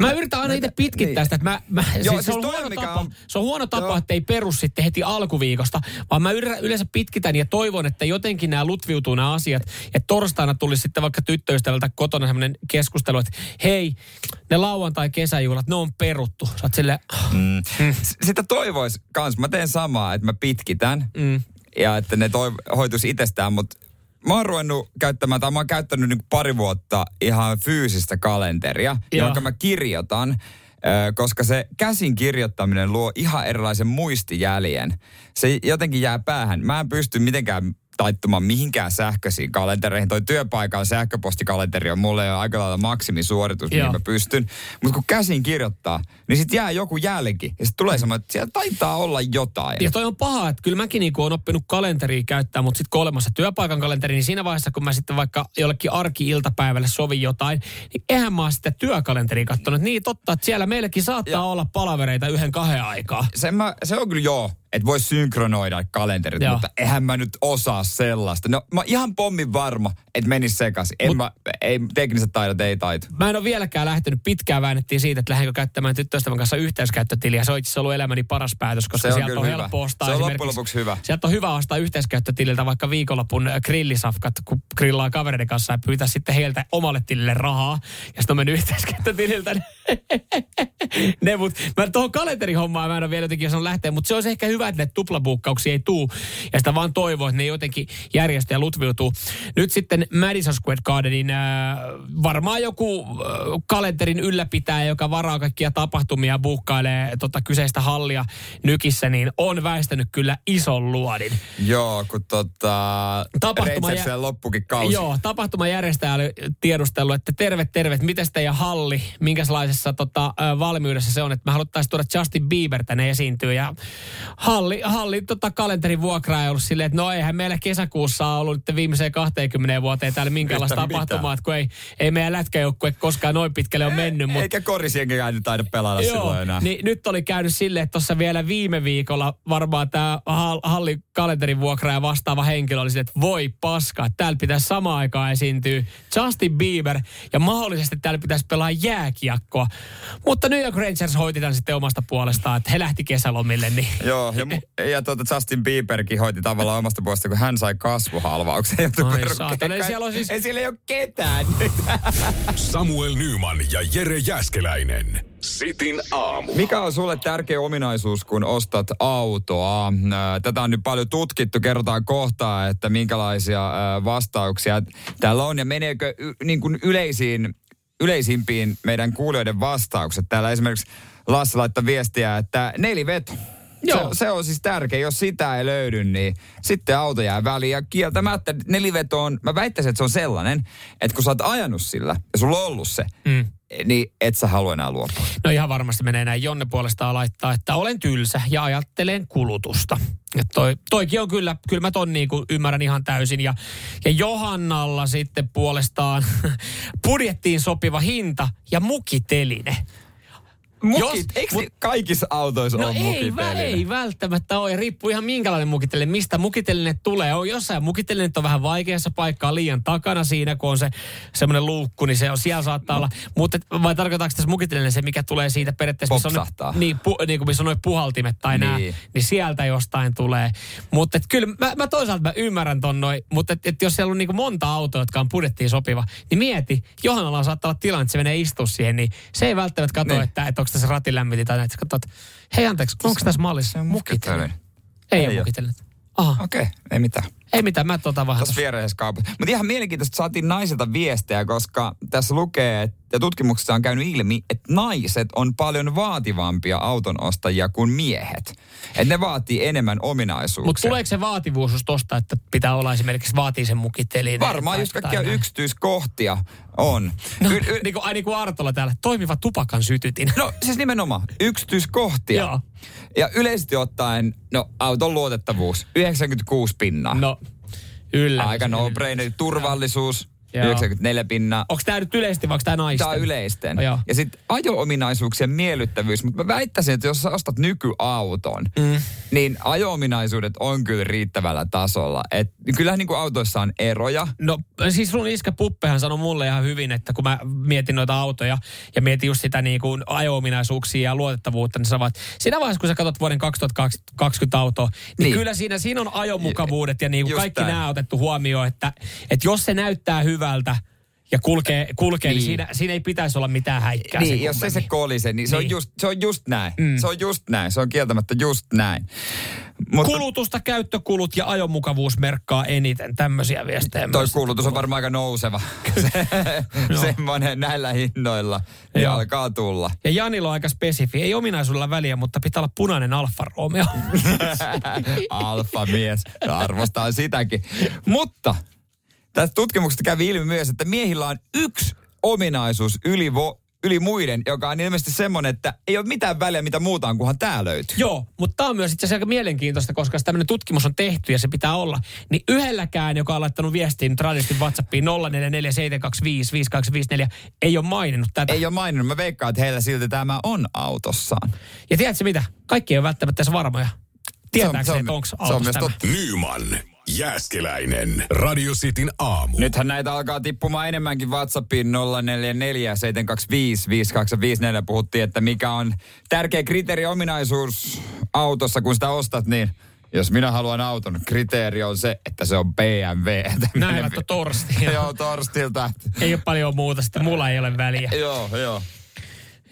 Mä yritän aina itse pitkittää niin. sitä, että mä, mä Joo, siis se, siis on toi huono tapa, on- se on huono tapa, että ei peru sitten heti alkuviikosta, vaan mä yle- yleensä pitkitän ja toivon, että jotenkin nämä lutviutuu nämä asiat. Että torstaina tulisi sitten vaikka tyttöystävältä kotona semmoinen keskustelu, että hei, ne lauantai-kesäjuhlat, ne on peruttu. Sä oot silleen, mm. S- sitä toivois kans. Mä teen samaa, että mä pitkitän mm, ja että ne toiv- hoituisi itsestään, mutta mä oon ruvennut käyttämään, tai mä oon käyttänyt niin pari vuotta ihan fyysistä kalenteria, Joo. jonka mä kirjoitan, koska se käsin kirjoittaminen luo ihan erilaisen muistijäljen. Se jotenkin jää päähän. Mä en pysty mitenkään taittumaan mihinkään sähköisiin kalentereihin. Toi työpaikan sähköpostikalenteri on mulle jo aika lailla maksimisuoritus, mihin Joo. mä pystyn. Mutta kun käsin kirjoittaa, niin sit jää joku jälki. Ja sit tulee semmoinen, että siellä taitaa olla jotain. Ja toi on paha, että kyllä mäkin niinku on oppinut kalenteria käyttää, mutta sitten kun on olemassa työpaikan kalenteri, niin siinä vaiheessa, kun mä sitten vaikka jollekin arki-iltapäivälle sovin jotain, niin eihän mä oon sitten työkalenteria katsonut. Niin totta, että siellä meilläkin saattaa Ja- olla palavereita yhden kahden aikaa. se, mä, se on kyllä joo, että voi synkronoida kalenterit, Joo. mutta eihän mä nyt osaa sellaista. No mä ihan pommin varma, että menisi sekaisin. En Mut- mä, ei, tekniset taidot ei taitu. Mä en ole vieläkään lähtenyt, pitkään väännettiin siitä, että lähdenkö käyttämään tyttöystävän kanssa yhteiskäyttötiliä. Se on itse ollut elämäni paras päätös, koska Se on sieltä on hyvä. helppo ostaa Se on loppujen lopuksi hyvä. Sieltä on hyvä ostaa yhteiskäyttötililtä vaikka viikonlopun äh, grillisafkat, kun grillaa kavereiden kanssa ja pyytää sitten heiltä omalle tilille rahaa. Ja sitten on mennyt yhteiskäyttötililtä. ne, mut mä tuohon kalenterihommaan mä en ole vielä jotenkin osannut lähteä, mutta se olisi ehkä hyvä, että ne tuplabuukkauksia ei tuu. Ja sitä vaan toivoo, että ne jotenkin järjestää ja lutviutuu. Nyt sitten Madison Square Gardenin äh, varmaan joku äh, kalenterin ylläpitäjä, joka varaa kaikkia tapahtumia ja buukkailee tota kyseistä hallia nykissä, niin on väistänyt kyllä ison luodin. Joo, kun tota... Tapahtuma jä- loppukin kausi. Joo, tapahtumajärjestäjä oli tiedustellut, että terve, terve, miten teidän halli, minkälaisessa tota, valmiudessa se on, että me haluttaisiin tuoda Justin Bieber tänne esiintyä. Ja halli, halli tota, kalenterin vuokraa ei ollut silleen, että no eihän meillä kesäkuussa ollut nyt viimeiseen 20 vuoteen täällä minkälaista Yhtään tapahtumaa, kun ei, ei meidän lätkäjoukkue koskaan noin pitkälle ole mennyt. Mutta Eikä korisienkään nyt taida pelata Joo, silloin enää. niin nyt oli käynyt silleen, että tuossa vielä viime viikolla varmaan tämä halli kalenterin vuokra ja vastaava henkilö oli silleen, että voi paska, täällä pitäisi samaan aikaan esiintyä Justin Bieber ja mahdollisesti täällä pitäisi pelaa jääkiekkoa. Mutta New York Rangers hoiti tämän sitten omasta puolestaan, että he lähti kesälomille, niin Joo, ja, mu- ja tuota Justin Bieberkin hoiti tavallaan omasta puolesta, kun hän sai kasvuhalvauksen. Ai saatana, ei siellä on siis- Ei siellä ei ole ketään. Samuel Nyman ja Jere Jäskeläinen. Sitin aamu. Mikä on sulle tärkeä ominaisuus, kun ostat autoa? Tätä on nyt paljon tutkittu. Kerrotaan kohtaa, että minkälaisia vastauksia täällä on ja meneekö y- niin kuin yleisiin, yleisimpiin meidän kuulijoiden vastaukset. Täällä esimerkiksi Lasse laittaa viestiä, että neliveto. Joo. Se, se on siis tärkeä. Jos sitä ei löydy, niin sitten auto jää väliin. Ja kieltämättä neliveto on, mä väittäisin, että se on sellainen, että kun sä oot ajanut sillä ja sulla on ollut se, Mm. niin et sä halua enää luopua. No ihan varmasti menee näin. Jonne puolestaan laittaa, että olen tylsä ja ajattelen kulutusta. Ja toi, toikin on kyllä, kyllä mä ton niin kuin ymmärrän ihan täysin. Ja, ja Johannalla sitten puolestaan budjettiin sopiva hinta ja mukiteline. Mukit, Jos- eikö mut- kaikissa autoissa No ole ei, vä, ei välttämättä ole. Ja riippuu ihan minkälainen mukiteline, mistä mukiteline tulee. On jossain mukiteline on vähän vaikeassa paikkaa liian takana siinä, kun on se semmoinen luukku, niin se on, siellä saattaa olla. Mutta vai tarkoitaanko tässä mukiteline se, mikä tulee siitä periaatteessa, missä on, niin, pu, niin kuin missä on noin puhaltimet tai niin. nää, Niin. sieltä jostain tulee. Mutta kyllä mä, mä toisaalta mä ymmärrän ton noin, mutta et, et jos siellä on niin monta autoa, jotka on budjettiin sopiva, niin mieti, Johannalla saattaa olla tilanne, että se menee istua siihen, niin se ei välttämättä katso, Niin. että, että onko tässä ratinlämmiti tai näin. Se katsoo, että hei anteeksi, onko tässä mallissa mukiteline? Ei, Ei ole. Aha, Okei, okay, ei mitään. ei mitään, mä tota vähän. Tuossa viereisessä kaupassa. Mutta ihan mielenkiintoista, että saatiin naisilta viestejä, koska tässä lukee, että ja tutkimuksessa on käynyt ilmi, että naiset on paljon vaativampia auton ostajia kuin miehet. Että ne vaatii enemmän ominaisuuksia. Mutta tuleeko se vaativuus tosta, että pitää olla esimerkiksi vaatii sen mukiteline? Varmaan just kaikkia näin? yksityiskohtia on. No, Y- y- niin kuin, ai niin kuin Artola täällä, toimiva tupakan sytytin. No siis nimenomaan, yksityiskohtia. Joo. Ja yleisesti ottaen, no auton luotettavuus, 96 pinnaa. No, yllä. Aika no brainer turvallisuus, Joo. 94 pinnaa. Onko tämä nyt yleisesti vai onko tämä naisten? Tämä on yleisten. Joo. ja sitten ajo-ominaisuuksien miellyttävyys. Mutta mä väittäisin, että jos sä ostat nykyauton, mm. niin ajo-ominaisuudet on kyllä riittävällä tasolla. Et, kyllähän niin kuin autoissa on eroja. No siis sun iskä Puppehan sanoi mulle ihan hyvin, että kun mä mietin noita autoja ja mietin just sitä niin kuin ajo-ominaisuuksia ja luotettavuutta, niin sanovat, siinä vaiheessa kun sä katsot vuoden 2020 autoa, niin, Niin. kyllä siinä, siinä on ajomukavuudet ja niin kuin Just kaikki nämä otettu huomioon, että, että jos se näyttää hyvältä ja kulkee, kulkee niin. Niin. siinä, siinä ei pitäisi olla mitään häikkää. Niin, jos se kummemmin. kolise, niin se, On, Niin. just, se on just näin. Mm. Se on just näin. Se on kieltämättä just näin. Mutta Kulutusta, käyttökulut ja ajomukavuus merkkaa eniten. Tämmöisiä viestejä toi myös. kulutus on varmaan aika nouseva. Se, Joo. semmoinen näillä hinnoilla Joo. alkaa tulla. Ja Janilla on aika spesifi. Ei ominaisuudella väliä, mutta pitää olla punainen Alfa Romeo. Alfa mies. Arvostaa sitäkin. Mutta tästä tutkimuksesta kävi ilmi myös, että miehillä on yksi ominaisuus yli, vo, yli muiden, joka on ilmeisesti semmoinen, että ei ole mitään väliä, mitä muuta on, kunhan tää löytyy. Joo, mutta tämä on myös itse asiassa aika mielenkiintoista, koska tämmöinen tutkimus on tehty ja se pitää olla. Niin yhdelläkään, joka on laittanut viestiin tradistin WhatsAppiin 0447255254, ei ole maininnut tätä. Ei ole maininnut. Mä veikkaan, että heillä silti tämä on autossaan. Ja tiedätkö mitä? Kaikki ei ole välttämättä edes varmoja. Tietääkseni, että onko se on autossa myös tämä. totta. Nyman, Jääskeläinen, Radio Cityn aamu. Nythän näitä alkaa tippumaan enemmänkin WhatsAppiin 044 725 5254. Puhuttiin, että mikä on tärkeä kriteeri ominaisuus autossa, kun sitä ostat, niin jos minä haluan auton, kriteeri on se, että se on BMW. Näin laitto torsti. Joo, torstilta. Ei ole paljon muuta, sitten mulla ei ole väliä. joo, joo.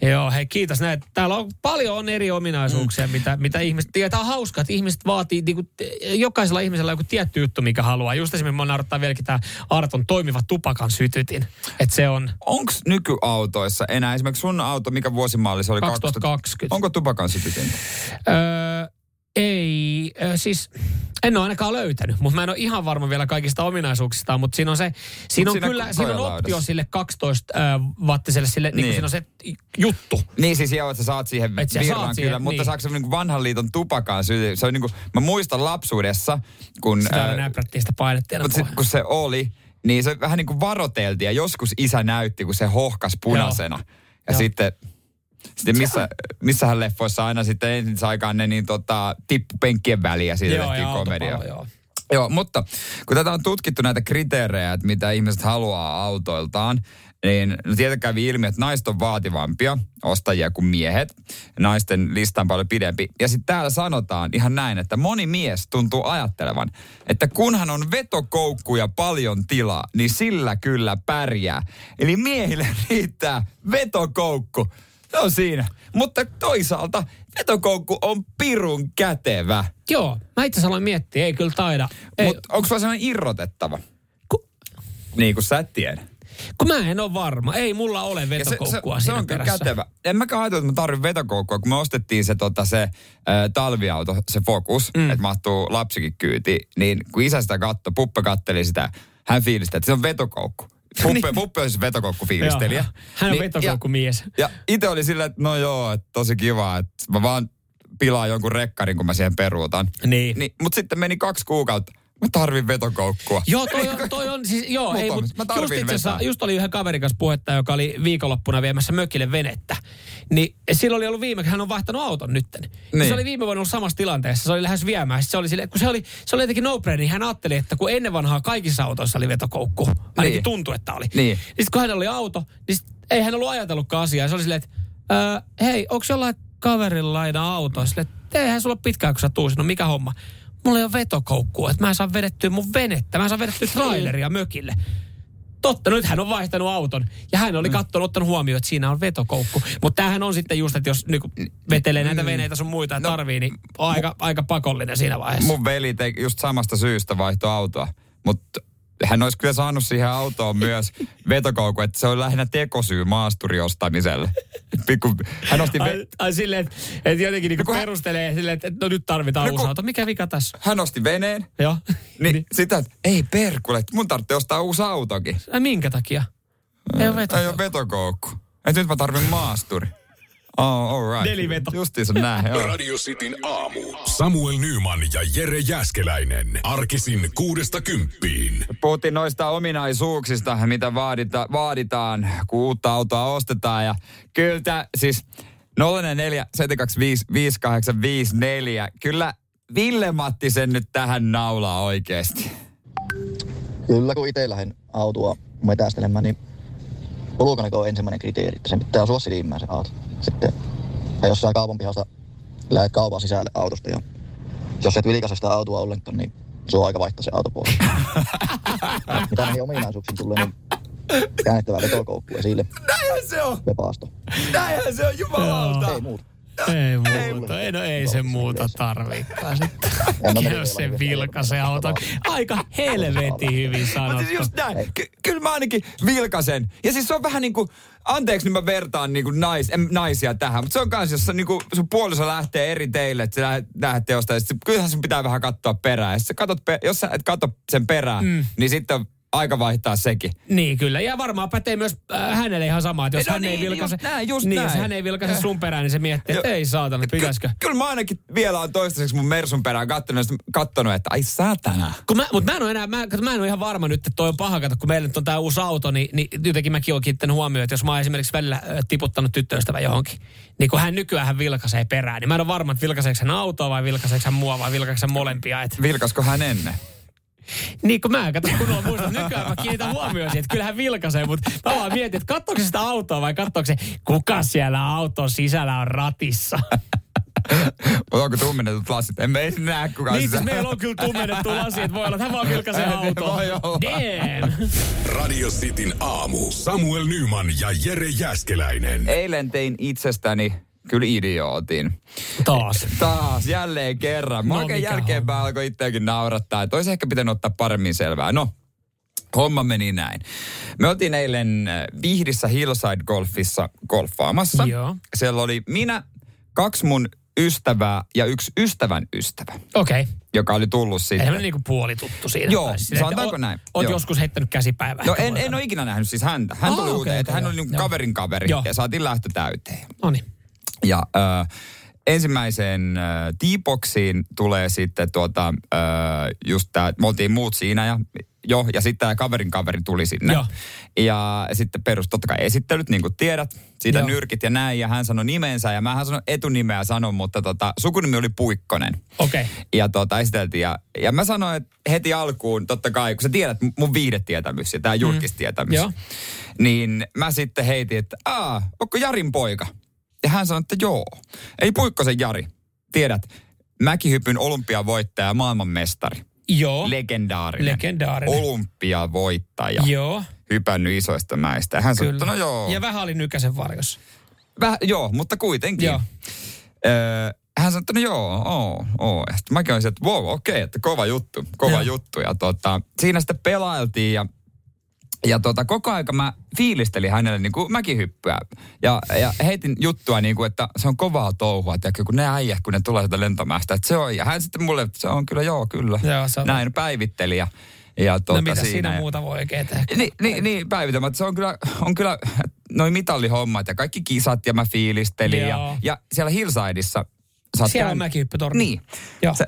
Joo, hei kiitos näin. Täällä on paljon on eri ominaisuuksia, mm. mitä, mitä ihmiset... Ja tämä on hauska, että ihmiset vaatii, niin kuin, jokaisella ihmisellä on joku tietty juttu, mikä haluaa. Just esimerkiksi mä naurattaa vieläkin tämä Arton toimiva tupakan sytytin. Että se on Onko nykyautoissa enää, esimerkiksi sun auto, mikä vuosimalli se oli? 2020. Onko tupakan sytytintä? Öö, ei, siis en ole ainakaan löytänyt, mutta mä en ole ihan varma vielä kaikista ominaisuuksista, mutta siinä on se, siinä on siinä kyllä, siinä on optio sille 12 ö, wattiselle, sille, niin. Niin. Siinä on se juttu. Niin siis joo, että sä saat siihen Et virran saat kyllä, siihen, mutta niin. saako se niin vanhan liiton tupakaan syty? Se on niin kuin, mä muistan lapsuudessa, kun... Sitä aina näprättiin sitä painettiin. Mutta sit, kun se oli, niin se vähän niin kuin varoteltiin ja joskus isä näytti, kun se hohkas punaisena. Ja Joo. sitten, sitten missä, missähän leffoissa aina sitten ensin aikaan ne niin tota, tippu penkkien väliin ja siitä Joo, tehtiin komedia. joo. Joo, mutta kun tätä on tutkittu näitä kriteerejä, että mitä ihmiset haluaa autoiltaan, niin no tietenkin kävi ilmi, että naiset on vaativampia ostajia kuin miehet. Naisten lista on paljon pidempi. Ja sitten täällä sanotaan ihan näin, että moni mies tuntuu ajattelevan, että kunhan on vetokoukku ja paljon tilaa, niin sillä kyllä pärjää. Eli miehille riittää vetokoukku. Se on siinä. Mutta toisaalta vetokoukku on pirun kätevä. Joo, mä itse asiassa aloin miettiä, ei kyllä taida. Mutta onko sulla sellainen irrotettava? ku, Niin kuin sä et tiedä. kun mä en ole varma. Ei mulla ole Ja se, se, vetokoukkua se on kyllä kätevä. En mäkään ajatellut, että mä tarvitsen vetokoukkua, kun me ostettiin se, tota, se ä, talviauto, se Focus, mm. että mahtuu lapsikin kyyti. Niin kun isä sitä katto, Puppe katteli sitä, hän fiilisteli, että se on vetokoukku. Puppe, Puppe on siis vetokoukkufiilistelijä. Joo, hän on Niin, vetokoukkumies. Ja, ja itse oli silleen, että no joo, että tosi kiva, että mä vaan pilaan jonkun rekkarin, kun mä siihen peruutan. Niin. niin Mutta sitten meni kaksi kuukautta. Mä tarvin vetokoukkua. Joo, toi on, toi on siis, joo, Mut ei, mut mä just itse asiassa, just oli yhden kaverin kanssa puhetta, joka oli viikonloppuna viemässä mökille venettä. Niin silloin oli ollut viime, hän on vaihtanut auton nytten. Niin. Niin. Se oli viime vuonna ollut samassa tilanteessa, se oli lähes viemään. Se oli sille, kun se oli, se oli jotenkin no niin hän ajatteli, että kun ennen vanhaa kaikissa autoissa oli vetokoukku, ainakin Niin. tuntui, että oli. Niin. Sitten kun hänellä oli auto, niin sit, ei hän ollut ajatellutkaan asiaa. Se oli silleen, että hei, onko jollain kaverilla laina auto? Silleen, että eihän sulla pitkään, kun sä tuusit. No mikä homma? Mulla ei ole vetokoukkua, että mä en saa vedettyä mun venettä. Mä en saa vedettyä traileria mökille. Totta, nyt hän on vaihtanut auton. Ja hän oli katsonut, ottanut huomioon, että siinä on vetokoukku. Mutta tämähän on sitten just, että jos niinku vetelee näitä veneitä sun muita No, tarvii, niin on aika, aika pakollinen siinä vaiheessa. Mun veli teki just samasta syystä vaihto autoa. Mutta hän olisi kyllä saanut siihen autoon myös vetokoukku, että se on lähinnä tekosyy maasturi ostamiselle. Pikku, hän osti ve- Ai, ai silleen, että, että jotenkin niinku hän- perustelee silleen, että no nyt tarvitaan No uusi auto. Mikä vika tässä? hän osti veneen, Joo. niin, niin. sitä, että ei perkule, että mun tarvitsee ostaa uusi autokin. Ai minkä takia? Ei ole Ei vetokoukku. ole vetokoukku. Että nyt mä tarvin maasturi. Oh, all right. Neliveto. Justiinsa näin, joo. Radio Cityn aamu. Samuel Nyman ja Jere Jäskeläinen. Arkisin kuudesta kymppiin. Puhuttiin noista ominaisuuksista, mitä vaadita, vaaditaan, kun uutta autoa ostetaan. Ja kyllä siis 044 725 5854. Kyllä Ville Matti sen nyt tähän naulaa oikeesti. Kyllä, kun itse lähden autoa metästelemään, niin ulkonäkö on ensimmäinen kriteeri, että sen pitää osua silmään se auto. Sitten, ja jos sä kaupan pihasta lähdet kaupan sisälle autosta ja jos et vilkaise sitä autoa ollenkaan, niin se on aika vaihtaa se auto pois. Mitä näihin ominaisuuksiin tulee, niin käännettävä vetokoukku esille, Näinhän se on! vepaasto. Näinhän se on, jumalauta! Ei muuta. Ei muuta, ei, no ei se muuta tarvikaan sitten. Jos se vilkaisee auton. Aika helvetin hyvin Mutta sanottu. siis just näin. Ky- kyllä mä ainakin vilkasen. Ja siis se on vähän niin kuin, anteeksi nyt mä vertaan niin kuin nais, en, naisia tähän, mutta se on kans, jos niin kuin, sun puoliso lähtee eri teille, että sä lähdet, lähdet jostain, sit kyllähän sun pitää vähän katsoa perään. Jos sä, katot, pe- jos sä et katso sen perään, mm. niin sitten on aika vaihtaa sekin. Niin kyllä, ja varmaan pätee myös äh, hänelle ihan sama, että jos No hän ei niin, vilkaise, just näin, just niin, jos hän ei vilkaise sun perään, niin se miettii, että ei saatana, pitäisikö. Ky- kyllä mä ainakin vielä on toistaiseksi mun Mersun perään kattonut, kattonut että ai saatana. Kun mä, mutta mä en ole enää, mä, mä en ole ihan varma nyt, että toi on paha, kato, kun meillä nyt on tää uusi auto, niin, niin jotenkin mäkin olen kiinnittänyt huomioon, että jos mä oon esimerkiksi välillä tiputtanut tyttöystävän johonkin, niin kun hän nykyään hän vilkaisee perään, niin mä en ole varma, että vilkaiseeko hän autoa vai vilkaiseeko hän mua vai vilkaiseeko hän molempia. Et, Vilkasko hän ennen? Niin kun mä kato, kun on muista, nykyään mä kiinnitän huomioon siihen, että kyllä hän vilkaisee, mutta mä vaan mietin, että katsoako se sitä autoa vai katsoako se, kuka siellä auton sisällä on ratissa. Mutta onko tummennetut lasit? En mä ei näe kukaan Niin siis sisällä. meillä on kyllä tummennettu lasi, että voi olla, että hän vaan vilkaisee autoa. Voi olla. Damn. Radio Cityn aamu. Samuel Nyman ja Jere Jäskeläinen. Eilen tein itsestäni kyllä idiootin. Taas. Taas, jälleen kerran. Mä No, jälkeenpäin alkoi itseäkin naurattaa. Että olisi ehkä pitänyt ottaa paremmin selvää. No, homma meni näin. Me oltiin eilen äh, Vihdissä Hillside Golfissa golfaamassa. Joo. Siellä oli minä, kaksi mun ystävää ja yksi ystävän ystävä, Okei. Okay. joka oli tullut sitten. Eihän niinku puoli tuttu siinä. Joo, Tai silleen, sanotaanko että näin? Oot Joo. joskus heittänyt käsipäivää. No en, en ole ikinä nähnyt siis häntä. Hän Ah, tuli okei, uuteen, että okei, hän oli niinku kaverin kaveri Joo. ja saatiin lähtö täyteen. Noniin. Ja äh, ensimmäiseen äh, T-boxiin tulee sitten tuota, äh, just tää, me oltiin muut siinä ja jo, ja sitten tämä kaverin kaveri tuli sinne. Joo. Ja sitten perus totta kai esittelyt, niin kuin tiedät, siitä Joo. nyrkit ja näin, ja hän sanoi nimensä, ja mä sanon etunimeä sanon, mutta tota, sukunimi oli Puikkonen. Okei. Okay. Ja tota, esiteltiin, ja, ja mä sanoin että heti alkuun, totta kai, kun sä tiedät mun viihdetietämys ja tämä julkistietämys, Joo. niin mä sitten heitin, että aa, onko Jarin poika? Ja hän sanoi, että joo. Ei Puikkosen Jari. Tiedät, mäkihypyn olympiavoittaja, maailmanmestari. Joo. Legendaarinen. Legendaarinen. Olympiavoittaja. Joo. Hypännyt isoista mäistä. Ja hän sanoi, että no joo. Ja vähän oli Nykäsen varjossa. Väh, joo, mutta kuitenkin. Joo. Öö, hän sanoi, että no joo, oo, oo. Ja sitten mäkin olisin, että wow, okei, että kova juttu, kova Joo. juttu. Ja tota, siinä sitten pelailtiin ja ja tota, koko aika mä fiilistelin hänelle niin kuin mäkihyppyä. Ja, ja heitin juttua niin kuin, että se on kovaa touhua. Tiedätkö, kun ne äijät, kun ne tulee sieltä lentomästä. Että se on, ja hän sitten mulle, että se on kyllä, joo, kyllä. Joo, se on- Näin päivitteli. Ja, ja tuota, no mitä siinä, siinä muuta voi oikein tehdä? niin, niin, niin päivitän, mutta se on kyllä, on kyllä noin mitallihommat ja kaikki kisat ja mä fiilistelin. Ja, Joo. ja siellä Hillsideissa sä Siellä on käynyt- mäkihyppytorni. Niin. Joo. Se,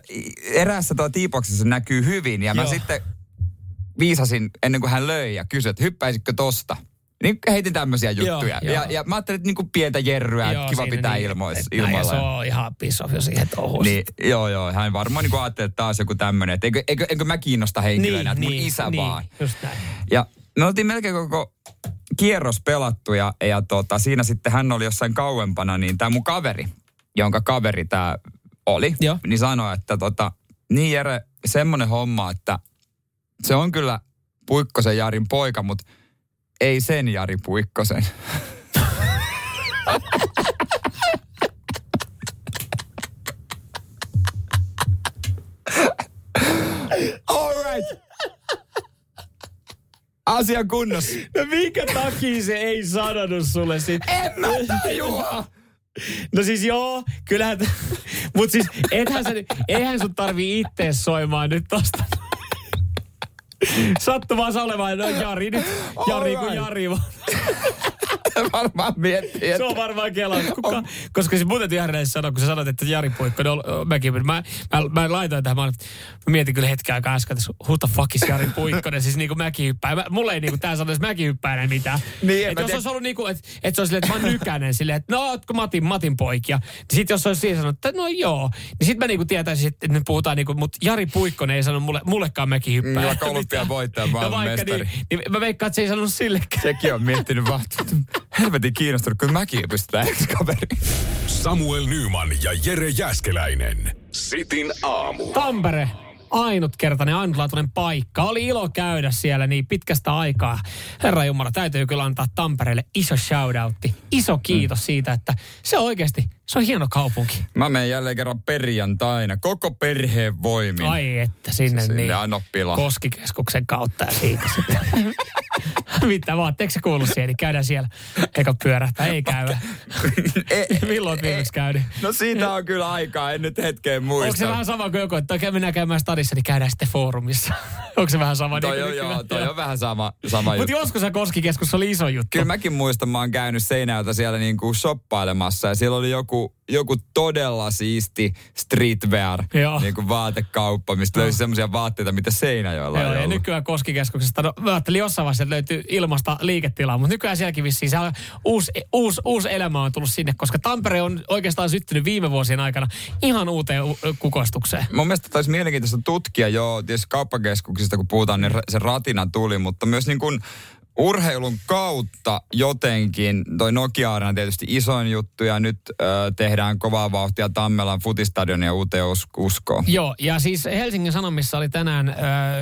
eräässä tuo tiipoksessa näkyy hyvin ja mä Joo. sitten viisasin ennen kuin hän löi ja kysyi, että hyppäisitkö tosta? Niin heitin tämmöisiä Joo, juttuja. joo. ja, ja mä ajattelin, että niinku pientä jerryä, että kiva pitää niin, ilmois, ja ilmoilla. Se on ihan piss off jo siihen touhuun. Niin, joo, joo. Hän varmaan niin ajatteli, että taas joku tämmöinen, että eikö, eikö, eikö mä kiinnosta henkilönä, että mun isä niin, vaan. Just näin. Ja me oltiin melkein koko kierros pelattu ja, ja tota, siinä sitten hän oli jossain kauempana, niin tämä mun kaveri, jonka kaveri tämä oli, Joo. niin sanoi, että tota, niin Jere, semmoinen homma, että se on kyllä Puikkosen Jarin poika, mutta ei sen Jari Puikkosen. All right. Asia kunnossa. No minkä takia se ei sanonut sulle sit? En mä tajua. No siis joo, kyllähän, mutta siis ethän sä, eihän sun tarvii itse soimaan nyt tosta. Sattumaan olemaan, no Jari nyt, Jari kuin. Jari vaan. Varmaan miettii, Se että on varmaan kelannut. Kuka, koska se muuten Järnäis sanoi, kun sä sanoit, että Jari Puikkonen on mäkin. Mä, mä, mä, laitoin tähän, mä, mä mietin kyllä hetken aikaa äsken, että who the fuck is Jari Puikkonen, siis niinku mäkin hyppää. Mä, mulle ei niinku tää sanoisi mäkin hyppää enää mitään. Niin, en et mä jos tiedä. olisi ollut niinku, että et se olisi silleen, että mä oon nykänen silleen, että no ootko Matin, Matin poikia. Niin sit jos se olisi siihen sanonut, että no joo, niin sit mä niinku tietäisin, että nyt puhutaan niinku, mutta Jari Puikkonen ei sano mulle, mullekaan mäkin hyppää. Mm, vaikka olympiavoittaja, no vaikka mestari. niin, niin, mä veikkaan, että se ei sanonut sillekään. Sekin on miettinyt vaan, että helvetin kiinnostunut, kun mäkin pystytään ex-kaveri. Samuel Nyman ja Jere Jäskeläinen. Sitin aamu. Tampere, ainutkertainen, ainutlaatuinen paikka. Oli ilo käydä siellä niin pitkästä aikaa. Herra Jumala, täytyy kyllä antaa Tampereelle iso shoutoutti. Iso kiitos mm. siitä, että se oikeasti, se on hieno kaupunki. Mä menen jälleen kerran perjantaina, koko perheen voimin. Ai että sinne, Sinne niin. pila. Koskikeskuksen kautta ja siitä sitten. Mitä vaan, eikö se kuulu siihen, niin käydään siellä. Eikä pyörähtää, ei käydä. E- Milloin viimeksi käynyt? No siitä on kyllä aikaa, en nyt hetkeen Onko se muista. vähän sama kuin joku, että okei mennään käymään stadissa, niin käydään sitten foorumissa. Onko se vähän sama? Toi niin on, kuin joo, toi on vähän sama, sama Mutta juttu. joskus se Koskikeskus oli iso juttu. Kyllä mäkin muistan, mä oon käynyt Seinäjältä siellä niinku shoppailemassa ja siellä oli joku, joku todella siisti streetwear Joo. niinku vaatekauppa, mistä löysi semmoisia vaatteita, mitä Seinäjoella Joo, ei ja ollut. nykyään Koskikeskuksesta, no mä ajattelin jossain vaiheessa, että löytyy ilmasta liiketilaa, mutta nykyään sielläkin vissiin se on uusi, uusi, uusi elämä on tullut sinne, koska Tampere on oikeastaan syttynyt viime vuosien aikana ihan uuteen kukoistukseen. Mun mielestä taisi mielenkiintoista tutkia jo, tietysti kauppakeskuksista kun puhutaan, niin se ratina tuli, mutta myös niin kuin urheilun kautta jotenkin, toi nokia on tietysti isoin juttu ja nyt ö, tehdään kovaa vauhtia Tammelan futistadionia uuteen us- uskoon. Joo, ja siis Helsingin Sanomissa oli tänään ö,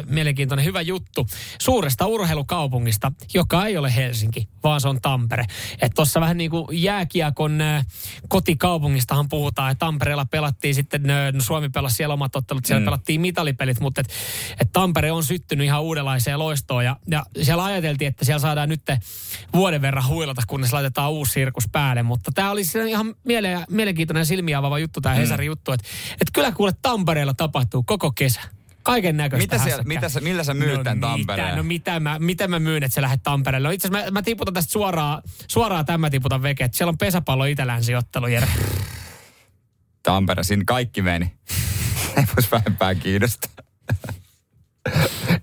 mielenkiintoinen hyvä juttu suuresta urheilukaupungista, joka ei ole Helsinki, vaan se on Tampere. Että tuossa vähän niin kuin jääkiekon ö, kotikaupungistahan puhutaan, että Tampereella pelattiin sitten, ö, no Suomi pelasi siellä omat ottelut, siellä mm. pelattiin mitalipelit, mutta et, et Tampere on syttynyt ihan uudenlaiseen loistoon ja, ja siellä ajateltiin, että siellä saadaan nyt vuoden verran huilata, kunnes laitetaan uusi sirkus päälle, mutta tämä oli ihan miele- mielenkiintoinen silmiä avaava juttu, tämä Hesarin juttu, että et kyllä kuule Tampereella tapahtuu koko kesä. Kaiken näköistä Mitä siellä- mitä sä- millä sä myyt tän Tampereen? Mitä, no mitä mä, mitä mä myyn, että sä lähdet Tampereelle? No itse asiassa mä, mä tiputan tästä suoraan, suoraan tämä tiputan veke, että siellä on pesäpallo itälänsiottelu, Jere. Tampere, siinä kaikki meni. Ei voisi vähempää kiinnostaa.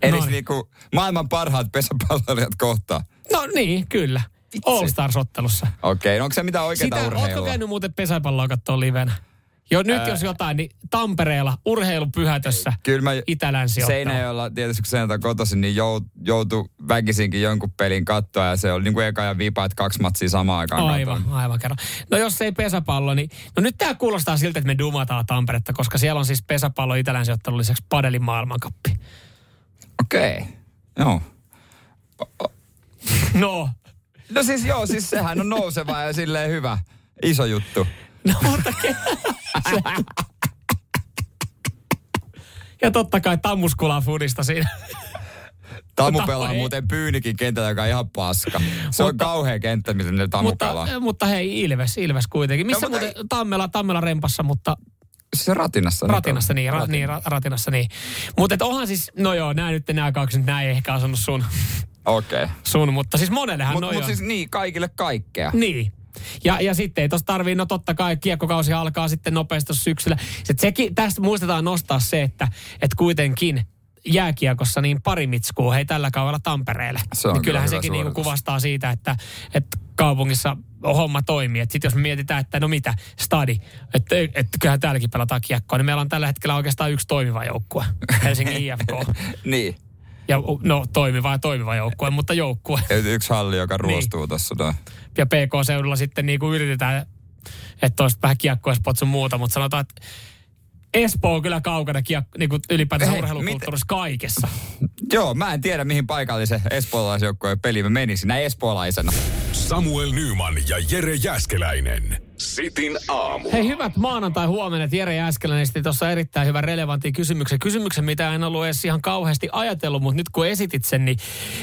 Eli Noin. niinku maailman parhaat pesäpalloilijat kohtaa. No niin, kyllä. All Stars-ottelussa. Okei, no onko se mitään oikeaa Sitä, ootko urheilua? käynyt muuten pesäpalloa katsoa livenä? Jo nyt Ää. jos jotain, niin Tampereella urheilupyhätössä Kyllä mä itälänsi Seinäjoella tietysti kun Seinäjoelta kotoisin, niin jout, joutui väkisinkin jonkun pelin kattoa ja se oli niin kuin eka ja vipa, että kaksi matsia samaan aikaan Aivan, katoin. aivan kerran. No jos ei pesäpallo, niin... No nyt tämä kuulostaa siltä, että me dumataan Tamperetta, koska siellä on siis pesäpallo itälänsiottelun lisäksi padelin maailmankappi. Okei, joo. No, No siis joo, siis sehän on nouseva ja silleen hyvä. Iso juttu. no mutta... ke-. Ja totta kai tammuskulaa fudista siinä. Tamu Mutta pelaa muuten Pyynikin kentällä, joka on ihan paska. Se on kauhea kenttä, miten ne Tamu pelaa. mutta, mutta hei, Ilves, Ilves kuitenkin. Missä No, mutta muuten Tammela, Tammela rempassa, mutta Se ratinassa. Ratinassa niin, ra, niin ra, ratinassa niin. Mutta onhan siis, no joo, nämä nyt nämä kaksi nyt, nämä ei ehkä asunut sun, Okei. sun mutta siis monellehan Mutta no mut siis niin, kaikille kaikkea. Niin. Ja, ja sitten ei tossa tarvii, no totta kai kiekkokausi alkaa sitten nopeasti syksyllä. Sitten sekin, tästä muistetaan nostaa se, että, että kuitenkin jääkiekossa niin pari mitskuu hei tällä kaudella Tampereelle. Se on niin kyllä kyllähän hyvä sekin niinku kuvastaa siitä, että, että kaupungissa homma toimii. Sitten jos me mietitään, että no mitä, stadi, että, että kyllähän täälläkin pelataan kiekkoa, niin meillä on tällä hetkellä oikeastaan yksi toimiva joukkue, Helsingin IFK. Niin. Ja no toimiva ja toimiva joukkue, mutta joukkue. Yksi halli, joka Niin. ruostuu tuossa. noin. Ja PK-seudulla sitten niin kuin yritetään, että olisi vähän kiekkoa sun muuta, mutta sanotaan, että Espoo on kyllä kaukana kiekko, niin kuin ylipäätään Hei, urheilukulttuurissa kaikessa. Joo, mä en tiedä mihin paikallisen espoolaisjoukkojen peli mä menisin. Näin espoolaisena. Samuel Nyman ja Jere Jäskeläinen. Sitin aamu. Hei hyvät maanantai huomenet. Jere Jääskeläinen esitti tuossa erittäin hyvän relevantin kysymyksen. Kysymyksen, mitä en ollut edes ihan kauheasti ajatellut, mutta nyt kun esitit sen, niin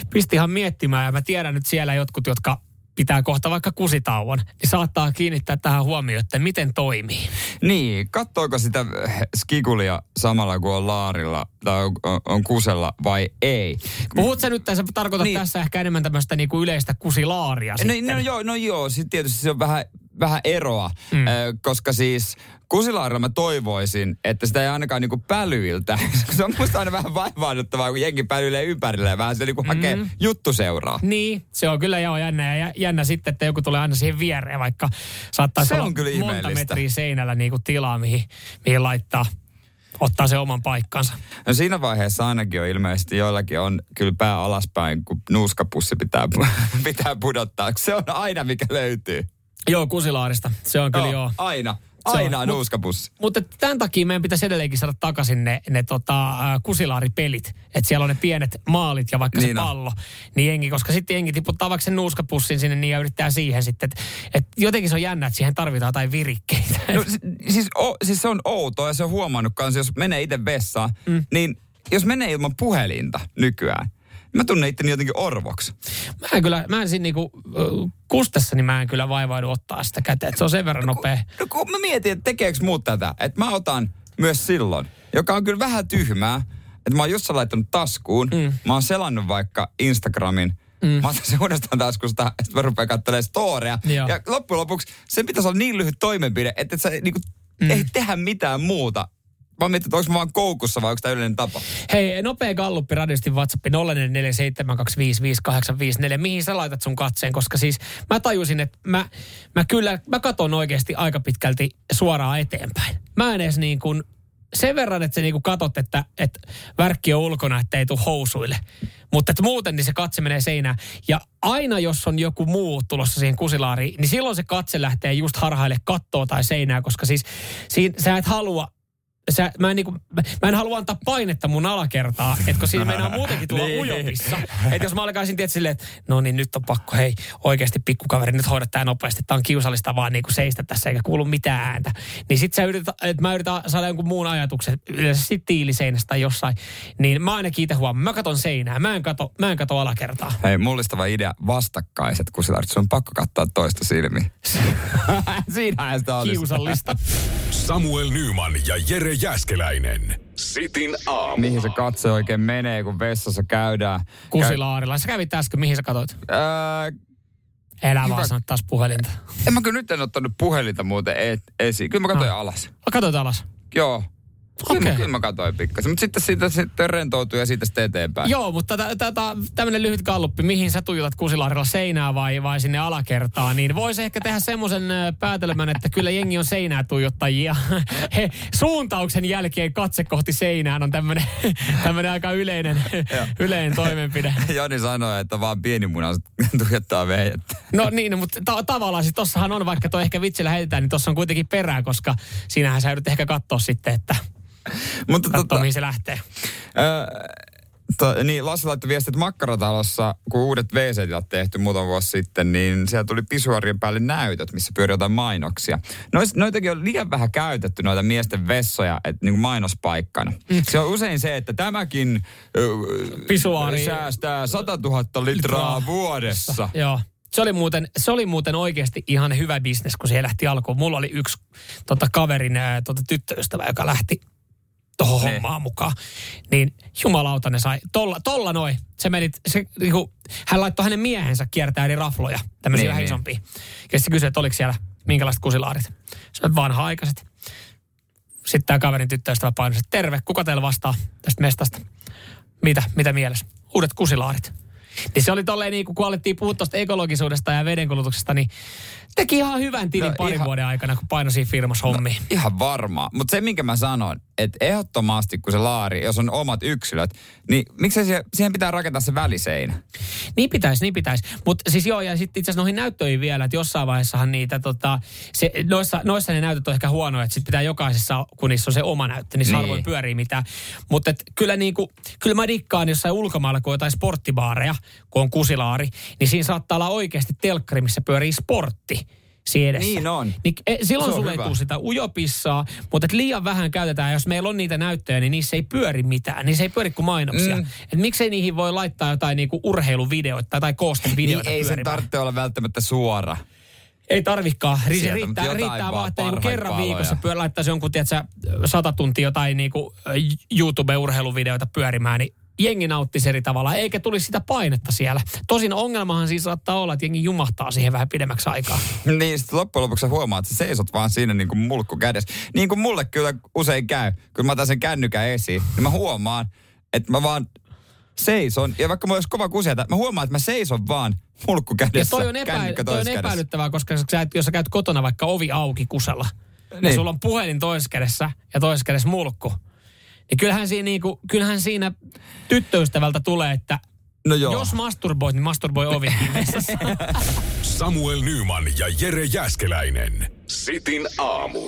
pisti ihan miettimään. Ja mä tiedän nyt siellä jotkut, jotka pitää kohta vaikka kusitauon, niin saattaa kiinnittää tähän huomioon, että miten toimii. Niin, kattoiko sitä skikulia samalla kuin on laarilla tai on, on, on kusella vai ei? Puhut sä nyt, sä tarkoitat Niin. niin. tässä ehkä enemmän tämmöistä niinku yleistä kusilaaria No, sitten. no, joo, no joo, sitten tietysti se on vähän, vähän eroa, mm. koska siis kusilaarilla mä toivoisin, että sitä ei ainakaan niinku pälyiltä. se on musta aina vähän vaivaannuttavaa, kun jengi pälyilee ympärille ja vähän se niinku hakee Mm. juttu seuraa. Niin, se on kyllä joo jännä. Ja jä- jännä sitten, että joku tulee aina siihen viereen, vaikka saattaisi Se olla on kyllä monta ihmeellistä. metriä seinällä niin kuin tilaa, mihin, mihin laittaa, ottaa se oman paikkansa. No siinä vaiheessa ainakin on ilmeisesti joillakin on kyllä pää alaspäin, kun nuuskapussi pitää, pitää pudottaa. Se on aina mikä löytyy. Joo, kusilaarista. Se on kyllä joo. Aina. Se on. Aina Mut- nuuskapussi. Mutta tämän takia meidän pitäisi edelleenkin saada takaisin ne, ne tota, kusilaaripelit. Että siellä on ne pienet maalit ja vaikka Niin se pallo. Niin jengi, koska sitten jengi tiputtaa vaikka sen nuuskapussin sinne niin ja yrittää siihen sitten. Et, et jotenkin se on jännä, että siihen tarvitaan jotain virikkeitä. No, si- siis, o, siis se on outoa ja se on huomannut kanssa, jos menee itse vessaan, mm. niin jos menee ilman puhelinta nykyään, mä tunnen itteni jotenkin orvoksi. Mä en kyllä, mä en siinä niinku, ö, kustessa, niin mä en kyllä vaivaudu ottaa sitä käteen. Se on sen verran nopea. No kun mä mietin, että tekeekö muut tätä, että mä otan myös silloin, joka on kyllä vähän tyhmää, että mä oon sen laittanut taskuun, mm. mä oon selannut vaikka Instagramin, mm. mä otan sen uudestaan taskusta, että mä rupean katselemaan storia. Joo. Ja loppujen lopuksi sen pitäisi olla niin lyhyt toimenpide, että et sä niinku, mm. ei tehdä mitään muuta. Mä mietin, että onko mä vaan koukussa vai onko tämä yleinen tapa. Hei, nopea galluppi radistin WhatsApp 0447255854. Mihin sä laitat sun katseen? Koska siis mä tajusin, että mä, mä kyllä, mä katon oikeasti aika pitkälti suoraan eteenpäin. Mä en edes niin kuin, sen verran, että sä niin kuin katot, että, että värkki on ulkona, että ei tule housuille. Mutta että muuten niin se katse menee seinään. Ja aina jos on joku muu tulossa siihen kusilaariin, niin silloin se katse lähtee just harhaille kattoa tai seinää, koska siis siinä, sä et halua sä, mä, en niinku, mä- mä en halua antaa painetta mun alakertaa, että kun siinä meinaa muutenkin tulla Niin. ujopissa. Että jos mä alkaisin tietää silleen, että no niin nyt on pakko, hei oikeasti pikkukaveri, nyt hoidat tää nopeasti, tää on kiusallista vaan niinku seistä tässä eikä kuulu mitään ääntä. Niin sit sä yrität, että mä yritän saada jonkun muun ajatuksen, yleensä sit tiiliseinästä tai jossain. Niin mä ainakin itse huomaan, mä katon seinää, mä en kato, mä en kato alakertaa. Hei, mullistava idea, vastakkaiset kusilaarit. Sun on pakko katsoa toista silmiä. Siinähän sitä olisi. Kiusallista. Samuel Nyman ja Jere Jäskeläinen. Sitin aamu. Mihin se katse oikein menee, kun vessassa käydään. Kusilaarilla. Sä kävit äsken, mihin sä katoit? Käy, ää, Elä Hyvä. vaan sano taas puhelinta. en mä kyllä nyt en ottanut puhelinta muuten et, esiin. Kyllä mä katsoin No. alas. Katoit alas. Joo. Okei. mä- kyllä mä katsoin pikkasen. Mutta sitten siitä sitten rentoutui ja siitä sitten eteenpäin. Joo, mutta tämmöinen lyhyt kalluppi, mihin sä tuijotat kusilaarilla seinää vai, vai sinne alakertaan, niin voisi ehkä tehdä semmoisen päätelmän, että kyllä jengi on seinää tuijottajia. He, suuntauksen jälkeen katse kohti seinään on tämmöinen, tämmöinen aika yleinen, yleinen toimenpide. Joni sanoi, että vaan pieni muna tuijottaa veijettä. No niin, mutta ta- tavallaan siis tossahan on, vaikka toi ehkä vitsillä heitetään, niin tossa on kuitenkin perää, koska siinähän sä yrität ehkä katsoa sitten, että Mutta katsoa tota, mihin se lähtee. Öö, to, niin, Lassi laittoi viestit Makkaratalossa, kun uudet WC-tilat tehty muutama vuosi sitten, niin siellä tuli pisuarien päälle näytöt, missä pyörii jotain mainoksia. Nois, noitakin on liian vähän käytetty, noita miesten vessoja, et, niin kuin mainospaikkana. Mm. Se on usein se, että tämäkin ö, Pisuaari- säästää 100 000 litraa, Litraa. vuodessa. Joo. Se oli, muuten, se oli muuten oikeasti ihan hyvä bisnes, kun se lähti alkuun. Mulla oli yksi tota, kaverin tota, tyttöystävä, joka lähti tuohon Ne. hommaan mukaan. Niin jumalauta ne sai. Tolla, tolla noin. Se meni, se, niinku, hän laittoi hänen miehensä kiertää eri rafloja, tämmöisiä Niin, vähän niin. isompia. Ja sitten kysyi, että oliko siellä minkälaiset kusilaarit. Se on vanha-aikaiset. Sitten tämä kaverin tyttöystävä painoi, että terve, kuka teillä vastaa tästä mestasta? Mitä, mitä mielessä? Uudet kusilaarit. Niin se oli tolleen niin, kun alettiin puhua tuosta ekologisuudesta ja vedenkulutuksesta, niin teki ihan hyvän tilin No parin ihan- vuoden aikana, kun painoi siinä firmassa hommiin. Ihan varmaa. Mutta se, minkä mä sanon, että ehdottomasti kun se laari, jos on omat yksilöt, niin miksei siihen, siihen pitää rakentaa se väliseinä? Niin pitäisi, niin pitäisi. Mutta siis joo, ja sitten itse asiassa noihin näyttöihin vielä, että jossain vaiheessahan niitä, tota, se, noissa, noissa ne näytöt on ehkä huonoja, että sitten pitää jokaisessa, kun niissä on se oma näyttö, niin, niin. Niin. harvoin pyörii mitään. Mutta kyllä, niinku, kyllä mä dikkaan jossain ulkomailla, kun on jotain sporttibaareja, kun on kusilaari, niin siinä saattaa olla oikeasti telkkari, missä pyörii sportti. siinä edessä. Niin on. Niin, e, silloin sulle ei tule sitä ujopissaa, mutta et liian vähän käytetään. Jos meillä on niitä näyttöjä, niin niissä ei pyöri mitään. Niissä ei pyöri kuin mainoksia. Mm. Et miksei niihin voi laittaa jotain niinku urheiluvideoita tai, tai Niin koostevideoita ei sen tarvitse olla välttämättä suora. Ei tarvikaan. Ri- Sieltä, riittää, riittää vaan että niinku kerran paloja. viikossa pyör, laittaisi jonkun, tiedätkö, sata tuntia jotain niinku YouTube-urheiluvideoita pyörimään, niin jengi nauttisi eri tavalla, eikä tulisi sitä painetta siellä. Tosin ongelmahan siis saattaa olla, että jengi jumahtaa siihen vähän pidemmäksi aikaa. Niin sitten loppujen lopuksi sä huomaat, että sä seisot vaan siinä niin kuin mulkku kädessä. Niin kuin mulle kyllä usein käy, kun mä otan sen kännykän esiin, niin mä huomaan, että mä vaan seison. Ja vaikka mulla olisi kova kuseita, mä huomaan, että mä seison vaan mulkku Ja kädessä, toi on, epä, toi on epäilyttävää, koska sä, jos sä käyt kotona vaikka ovi auki kusella, niin. ja sulla on puhelin toisessa kädessä ja toisessa kädessä mulkku, niin kyllähän siinä, niinku, kyllähän siinä tyttöystävältä tulee, että No joo. jos masturboit, niin masturboi vessassa. Samuel Nyman ja Jere Jäskeläinen. Sitin aamu.